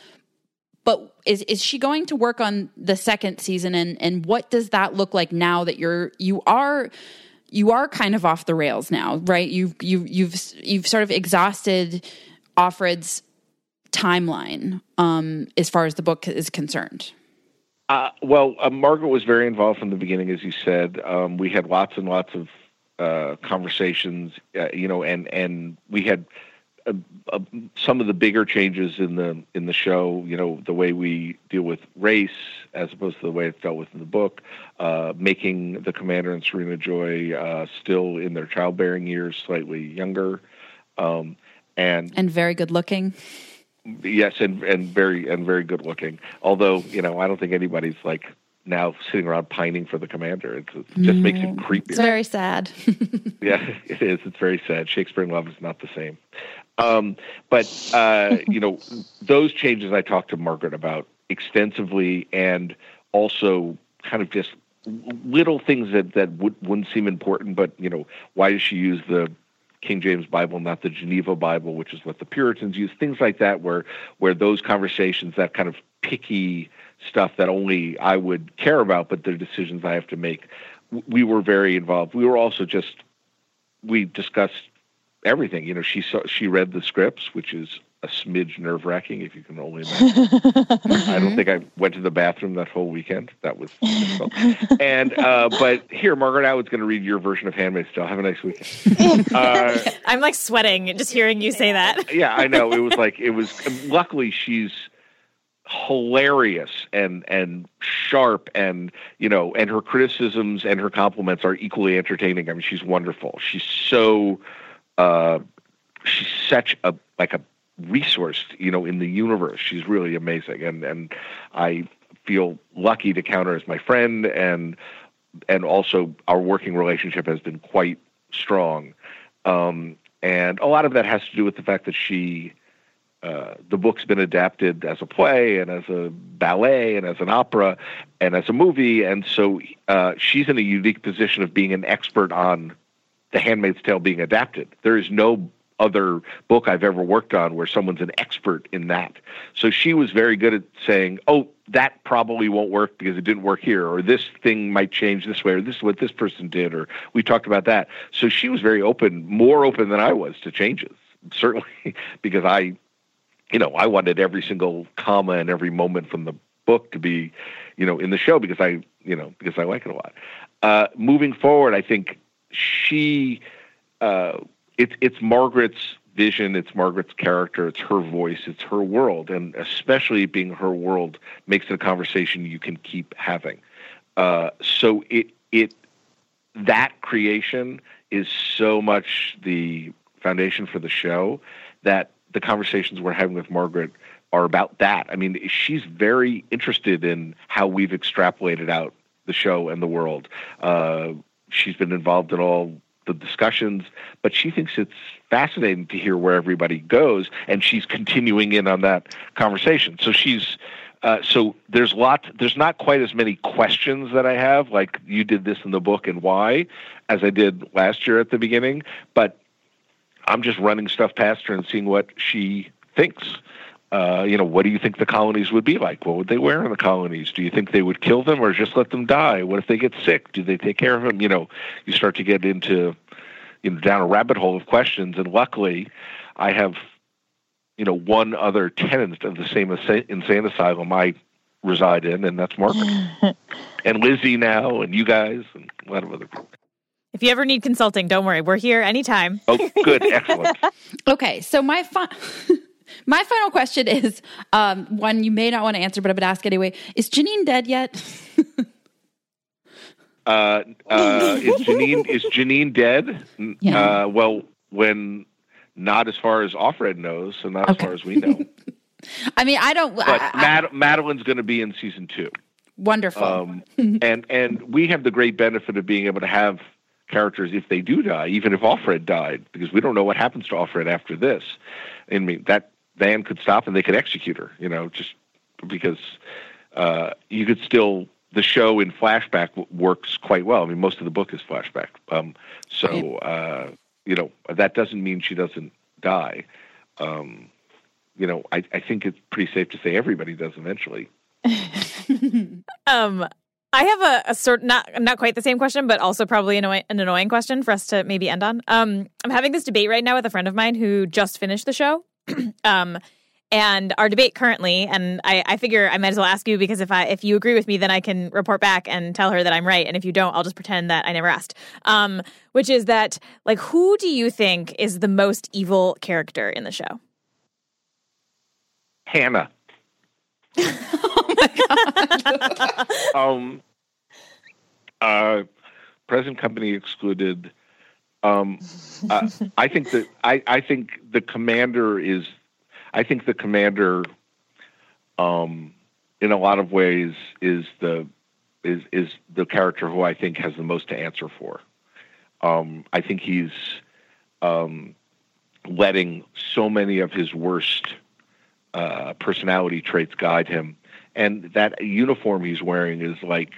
But is is she going to work on the second season and and what does that look like now that you're you are you are kind of off the rails now, right? You've you you've you've sort of exhausted Offred's timeline um, as far as the book is concerned. Uh, well, uh, Margaret was very involved from the beginning, as you said. Um, we had lots and lots of uh, conversations, uh, you know, and and we had uh, uh, some of the bigger changes in the in the show. You know, the way we deal with race as opposed to the way it's dealt with in the book, uh, making the commander and Serena Joy uh, still in their childbearing years, slightly younger, um, and And very good looking. Yes, and and very and very good looking. Although you know, I don't think anybody's like now sitting around pining for the commander. It's, it just makes it creepier. It's very sad. Yeah, it is. It's very sad. Shakespeare in Love is not the same. Um, but uh, you know, those changes I talked to Margaret about extensively, and also kind of just little things that that would, wouldn't seem important. But you know, why does she use the King James Bible, not the Geneva Bible, which is what the Puritans use? Things like that, where where those conversations, that kind of picky stuff that only I would care about, but the decisions I have to make, we were very involved. We were also just we discussed everything. You know, she saw she read the scripts, which is a smidge nerve wracking, if you can only imagine. I don't think I went to the bathroom that whole weekend. That was difficult. and uh, but here, Margaret Atwood's going to read your version of Handmaid's Tale. Have a nice weekend. Uh, I'm like sweating just hearing you say that. yeah, I know. It was like it was. Luckily, she's hilarious and and sharp and you know and her criticisms and her compliments are equally entertaining. I mean she's wonderful. She's so uh she's such a like a resource you know in the universe. She's really amazing. And and i feel lucky to count her as my friend and and also our working relationship has been quite strong. Um and a lot of that has to do with the fact that she uh, the book's been adapted as a play and as a ballet and as an opera and as a movie, and so uh, she's in a unique position of being an expert on The Handmaid's Tale being adapted. There is no other book I've ever worked on where someone's an expert in that. So she was very good at saying, "Oh, that probably won't work because it didn't work here, or this thing might change this way, or this is what this person did, or we talked about that." So she was very open, more open than I was to changes. Certainly, because I you know, I wanted every single comma and every moment from the book to be, you know, in the show because I, you know, because I like it a lot. Uh, moving forward, I think she, uh, it's it's Margaret's vision, it's Margaret's character, it's her voice, it's her world, and especially being her world makes it a conversation you can keep having. Uh, so it it that creation is so much the foundation for the show that the conversations we're having with Margaret are about that. I mean, she's very interested in how we've extrapolated out the show and the world. Uh, she's been involved in all the discussions, but she thinks it's fascinating to hear where everybody goes, and she's continuing in on that conversation. So she's uh, so there's lot there's not quite as many questions that I have like you did this in the book and why as I did last year at the beginning, but I'm just running stuff past her and seeing what she thinks. Uh, you know, what do you think the colonies would be like? What would they wear in the colonies? Do you think they would kill them or just let them die? What if they get sick? Do they take care of them? You know, you start to get into, you know, down a rabbit hole of questions. And luckily, I have, you know, one other tenant of the same insane asylum I reside in, and that's Margaret. and Lizzie now, and you guys, and a lot of other people. If you ever need consulting, don't worry. We're here anytime. Oh, good. Excellent. okay. So my my final question is um, one you may not want to answer, but I'm going to ask anyway. Is Janine dead yet? uh, uh, is Janine is Janine dead? Yeah. Uh, well, when not as far as Offred knows, and not okay. as far as we know. I mean, I don't. But I, Mad- Madeline's going to be in season two. Wonderful. Um, and and we have the great benefit of being able to have characters if they do die, even if Offred died, because we don't know what happens to Offred after this. I mean, that van could stop and they could execute her, you know, just because uh, you could still, the show in flashback works quite well. I mean, most of the book is flashback. Um, so, uh, you know, that doesn't mean she doesn't die. Um, you know, I, I think it's pretty safe to say everybody does eventually. um, I have a, a sort not not quite the same question, but also probably an, annoying, an annoying question for us to maybe end on. Um, I'm having this debate right now with a friend of mine who just finished the show. um, and our debate currently, and I, I figure I might as well ask you because if I if you agree with me, then I can report back and tell her that I'm right, and if you don't, I'll just pretend that I never asked. Um, which is that like who do you think is the most evil character in the show? Hannah. um, uh, present company excluded. Um, uh, I think that I, I think the commander is. I think the commander, um, in a lot of ways, is the is is the character who I think has the most to answer for. Um, I think he's um, letting so many of his worst uh, personality traits guide him and that uniform he's wearing is like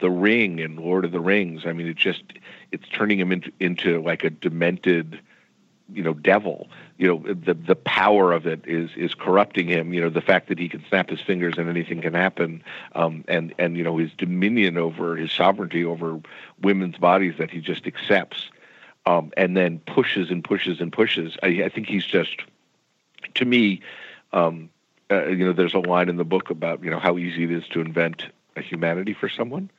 the ring in Lord of the Rings. I mean, it just it's turning him into into like a demented, you know, devil. You know, the the power of it is is corrupting him. You know, the fact that he can snap his fingers and anything can happen, um, and and you know his dominion over his sovereignty over women's bodies that he just accepts, um, and then pushes and pushes and pushes. I, I think he's just to me, um, uh, you know, there's a line in the book about you know how easy it is to invent a humanity for someone,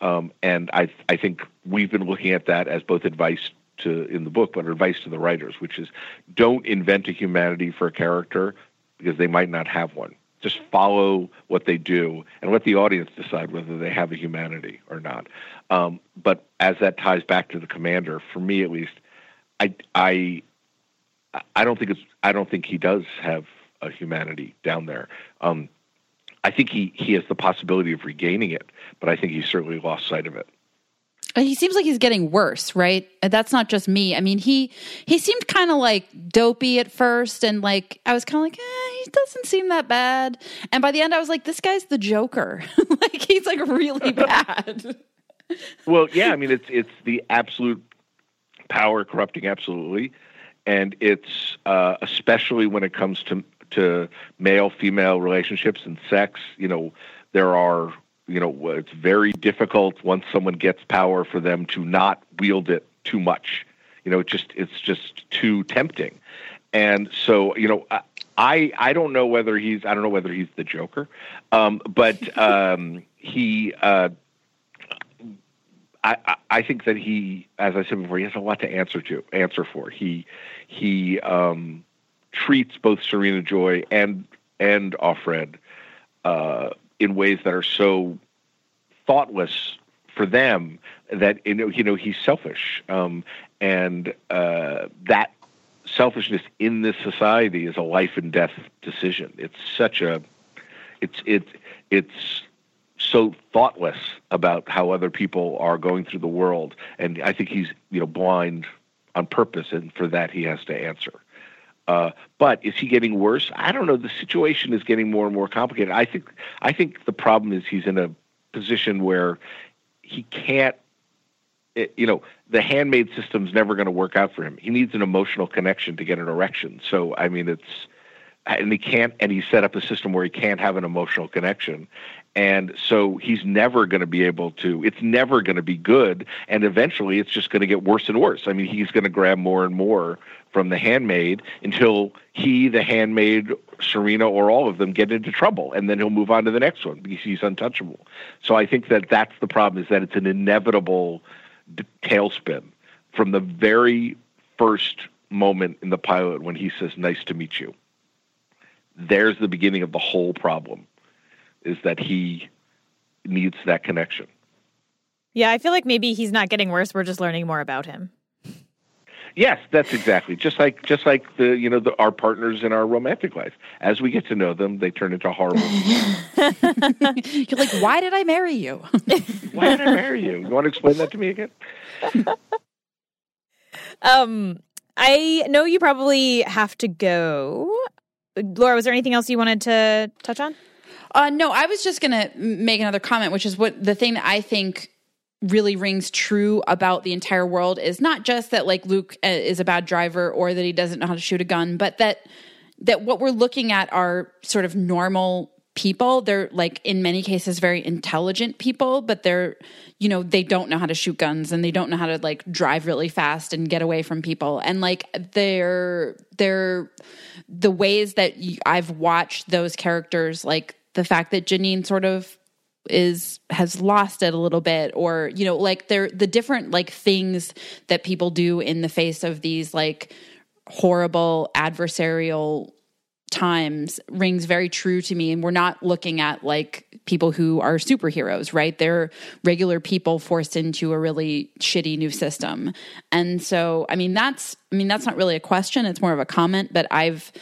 um, and I I think we've been looking at that as both advice to in the book, but advice to the writers, which is don't invent a humanity for a character because they might not have one. Just follow what they do and let the audience decide whether they have a humanity or not. Um, but as that ties back to the commander, for me at least, I I I don't think it's I don't think he does have a humanity down there. Um, I think he he has the possibility of regaining it, but I think he's certainly lost sight of it. He seems like he's getting worse, right? That's not just me. I mean, he he seemed kind of like dopey at first, and like I was kind of like, eh, he doesn't seem that bad. And by the end, I was like, this guy's the Joker. like he's like really bad. well, yeah, I mean, it's it's the absolute power corrupting absolutely, and it's uh, especially when it comes to to male female relationships and sex. You know, there are you know it's very difficult once someone gets power for them to not wield it too much you know it just it's just too tempting and so you know i i don't know whether he's i don't know whether he's the joker um, but um, he uh, I, I think that he, as I said before, he has a lot to answer to answer for. He he um, treats both Serena Joy and and Offred uh, in ways that are so thoughtless for them that you know, you know he's selfish, um, and uh, that selfishness in this society is a life and death decision. It's such a, it's it it's so thoughtless about how other people are going through the world, and I think he's you know blind on purpose, and for that he has to answer. Uh, but is he getting worse? I don't know. The situation is getting more and more complicated. I think I think the problem is he's in a position where he can't. It, you know, the handmaid system's never going to work out for him. He needs an emotional connection to get an erection. So I mean, it's and he can't. And he set up a system where he can't have an emotional connection, and so he's never going to be able to it's never going to be good. And eventually it's just going to get worse and worse. I mean he's going to grab more and more from the handmaid until he the handmaid serena or all of them get into trouble and then he'll move on to the next one because he's untouchable. So i think that that's the problem is that it's an inevitable tailspin from the very first moment in the pilot when he says nice to meet you. There's the beginning of the whole problem is that he needs that connection. Yeah, I feel like maybe he's not getting worse. We're just learning more about him. Yes, that's exactly just like just like the you know the, our partners in our romantic life. As we get to know them, they turn into horrible. You're like, why did I marry you? why did I marry you? You want to explain that to me again? um, I know you probably have to go. Laura, was there anything else you wanted to touch on? Uh, no, I was just going to make another comment, which is what the thing that I think really rings true about the entire world is not just that like Luke uh, is a bad driver or that he doesn't know how to shoot a gun, but that that what we're looking at are sort of normal people. They're like in many cases very intelligent people, but they're you know they don't know how to shoot guns and they don't know how to like drive really fast and get away from people and like they're they're the ways that I've watched those characters like the fact that Janine sort of is has lost it a little bit or you know like they're the different like things that people do in the face of these like horrible adversarial times rings very true to me. And we're not looking at like people who are superheroes right? They're regular people forced into a really shitty new system. And so i mean that's i mean that's not really a question. It's more of a comment but i've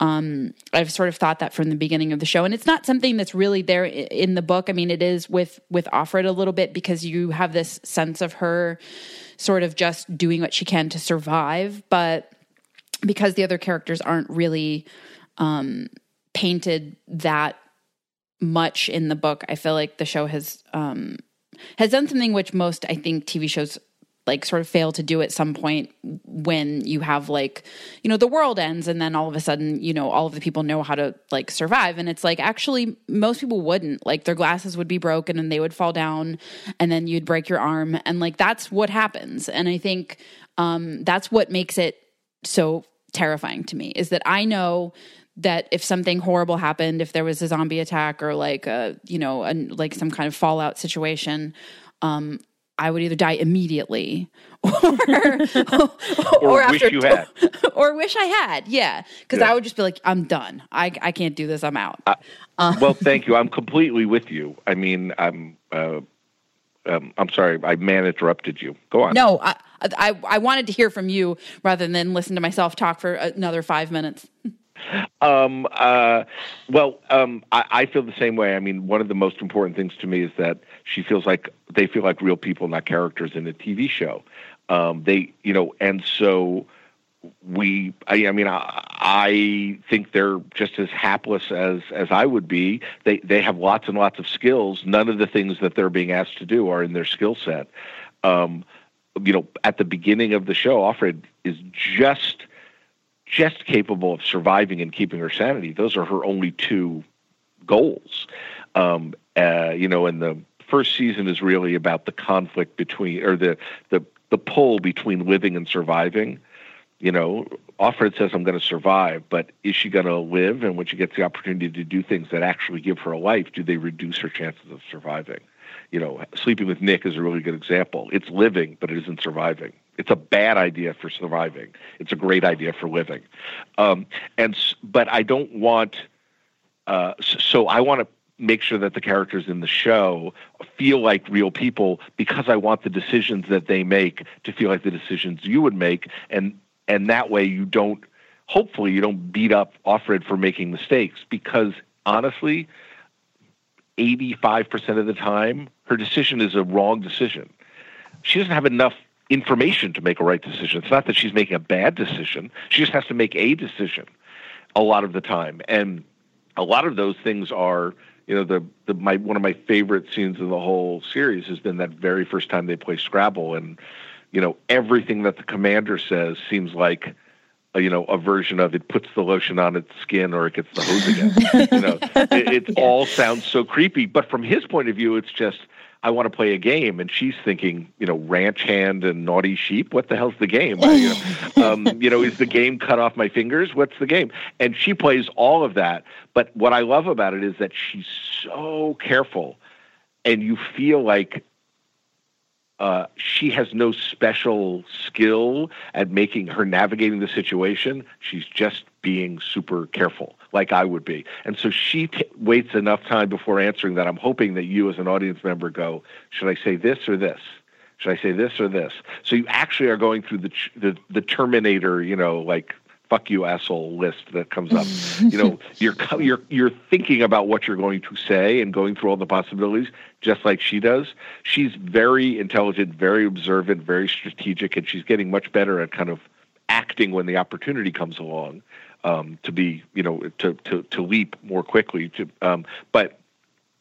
um, I've sort of thought that from the beginning of the show, and it's not something that's really there in the book. I mean, it is with with Offred a little bit because you have this sense of her sort of just doing what she can to survive, but because the other characters aren't really um, painted that much in the book, I feel like the show has um, has done something which most I think TV shows like sort of fail to do at some point when you have like you know the world ends and then all of a sudden you know all of the people know how to like survive. And it's like actually most people wouldn't. Like their glasses would be broken and they would fall down and then you'd break your arm. And like that's what happens. And i think um that's what makes it so terrifying to me is that I know that if something horrible happened, if there was a zombie attack or like a, you know, a, like some kind of fallout situation, um, I would either die immediately or or, or wish you had or wish I had. Yeah, because yeah. I would just be like, I'm done. I I can't do this. I'm out. Uh, uh, well, thank you. I'm completely with you. I mean, I'm. Uh, um, I'm sorry, I man interrupted you. Go on. No, I, I I wanted to hear from you rather than listen to myself talk for another five minutes. Um, uh, well, um, I, I, feel the same way. I mean, one of the most important things to me is that she feels like they feel like real people, not characters in a TV show. Um, they, you know, and so we, I, I mean, I, I, think they're just as hapless as as I would be. They they have lots and lots of skills. None of the things that they're being asked to do are in their skill set. Um, you know, at the beginning of the show, Offred is just just capable of surviving and keeping her sanity. Those are her only two goals. Um, uh, you know, and the first season is really about the conflict between, or the the the pull between living and surviving. You know, Offred says, "I'm going to survive," but is she going to live? And when she gets the opportunity to do things that actually give her a life, do they reduce her chances of surviving? You know, sleeping with Nick is a really good example. It's living, but it isn't surviving. It's a bad idea for surviving. It's a great idea for living. Um, and but I don't want. Uh, so I want to make sure that the characters in the show feel like real people because I want the decisions that they make to feel like the decisions you would make, and and that way you don't. Hopefully, you don't beat up Offred for making mistakes because honestly, eighty-five percent of the time, her decision is a wrong decision. She doesn't have enough information to make a right decision. It's not that she's making a bad decision. She just has to make a decision a lot of the time. And a lot of those things are, you know, the, the my one of my favorite scenes in the whole series has been that very first time they play Scrabble and you know, everything that the commander says seems like a, you know, a version of it puts the lotion on its skin or it gets the hose again. you know, it, it all sounds so creepy. But from his point of view, it's just I want to play a game, and she's thinking, you know, ranch hand and naughty sheep. What the hell's the game? You, know, um, you know, is the game cut off my fingers? What's the game? And she plays all of that. But what I love about it is that she's so careful, and you feel like uh, she has no special skill at making her navigating the situation. She's just being super careful, like I would be. And so she t- waits enough time before answering that I'm hoping that you, as an audience member, go, should I say this or this? Should I say this or this? So you actually are going through the the, the Terminator, you know, like fuck you asshole list that comes up. you know, you're you're you're thinking about what you're going to say and going through all the possibilities just like she does. She's very intelligent, very observant, very strategic and she's getting much better at kind of acting when the opportunity comes along um, to be, you know, to to to leap more quickly to um, but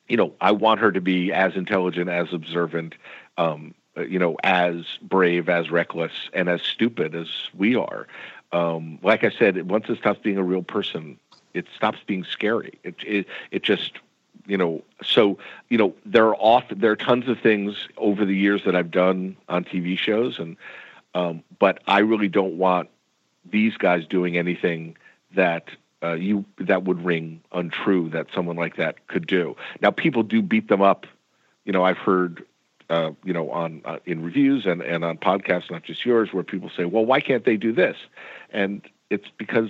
you know, I want her to be as intelligent, as observant, um, you know, as brave, as reckless, and as stupid as we are um, like I said, once it stops being a real person, it stops being scary. It it it just you know so you know there are often there are tons of things over the years that I've done on TV shows and um, but I really don't want these guys doing anything that uh, you that would ring untrue that someone like that could do. Now people do beat them up. You know I've heard uh, you know, on uh, in reviews and, and on podcasts, not just yours, where people say, "Well, why can't they do this?" And it's because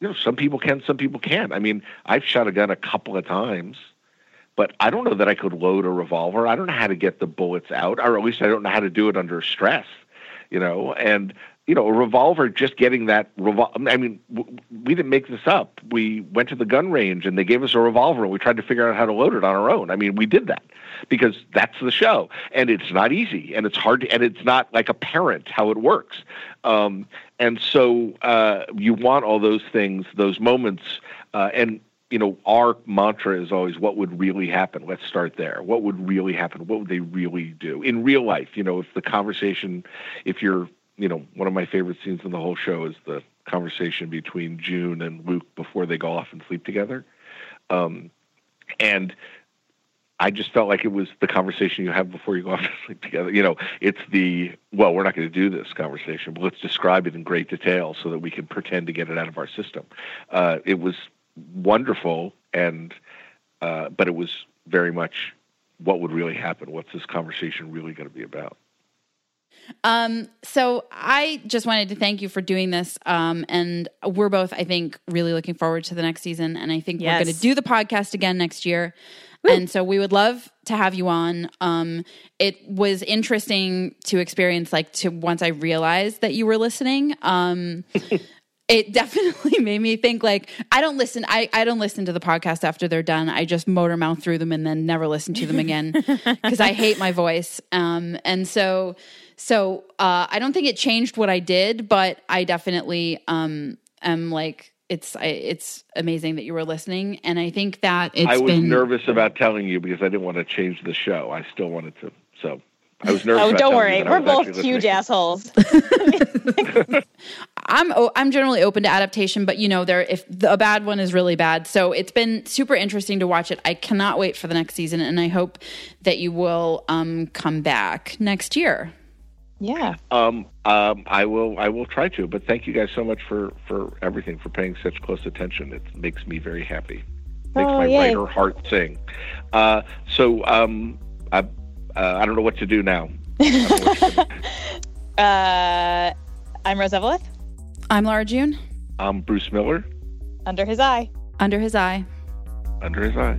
you know some people can, some people can't. I mean, I've shot a gun a couple of times, but I don't know that I could load a revolver. I don't know how to get the bullets out, or at least I don't know how to do it under stress. You know, and you know, a revolver, just getting that revolver. I mean, w- we didn't make this up. We went to the gun range and they gave us a revolver and we tried to figure out how to load it on our own. I mean, we did that because that's the show. And it's not easy and it's hard to, and it's not like apparent how it works. Um, and so uh, you want all those things, those moments. Uh, and, you know, our mantra is always what would really happen? Let's start there. What would really happen? What would they really do in real life? You know, if the conversation, if you're you know, one of my favorite scenes in the whole show is the conversation between June and Luke before they go off and sleep together. Um, and I just felt like it was the conversation you have before you go off to sleep together. You know, it's the well, we're not going to do this conversation, but let's describe it in great detail so that we can pretend to get it out of our system. Uh, it was wonderful, and uh, but it was very much what would really happen. What's this conversation really going to be about? Um, so I just wanted to thank you for doing this. Um, and we're both, I think, really looking forward to the next season. And I think Yes. we're going to do the podcast again next year. And so we would love to have you on. Um, it was interesting to experience, like, to once I realized that you were listening. Um, it definitely made me think like I don't listen I, I don't listen to the podcast after they're done. I just motor mouth through them and then never listen to them again because I hate my voice. Um and so so uh I don't think it changed what I did, but I definitely um am like it's I, it's amazing that you were listening and I think that it's I was been nervous about telling you because I didn't want to change the show. I still wanted to. So I was nervous. Oh, don't worry. you that I We're both huge listening. assholes. I'm o- I'm generally open to adaptation, but you know, there if the, a bad one is really bad. So it's been super interesting to watch it. I cannot wait for the next season, and I hope that you will um, come back next year. Yeah. Um, um, I will. I will try to. But thank you guys so much for for everything, for paying such close attention. It makes me very happy. Makes Oh, my yay. writer heart sing. Uh, so um, I uh, I don't know what to do now. I don't know what to do. Uh, I'm Rose Eveleth, I'm Laura June. I'm Bruce Miller under his eye. Under his eye. under his eye.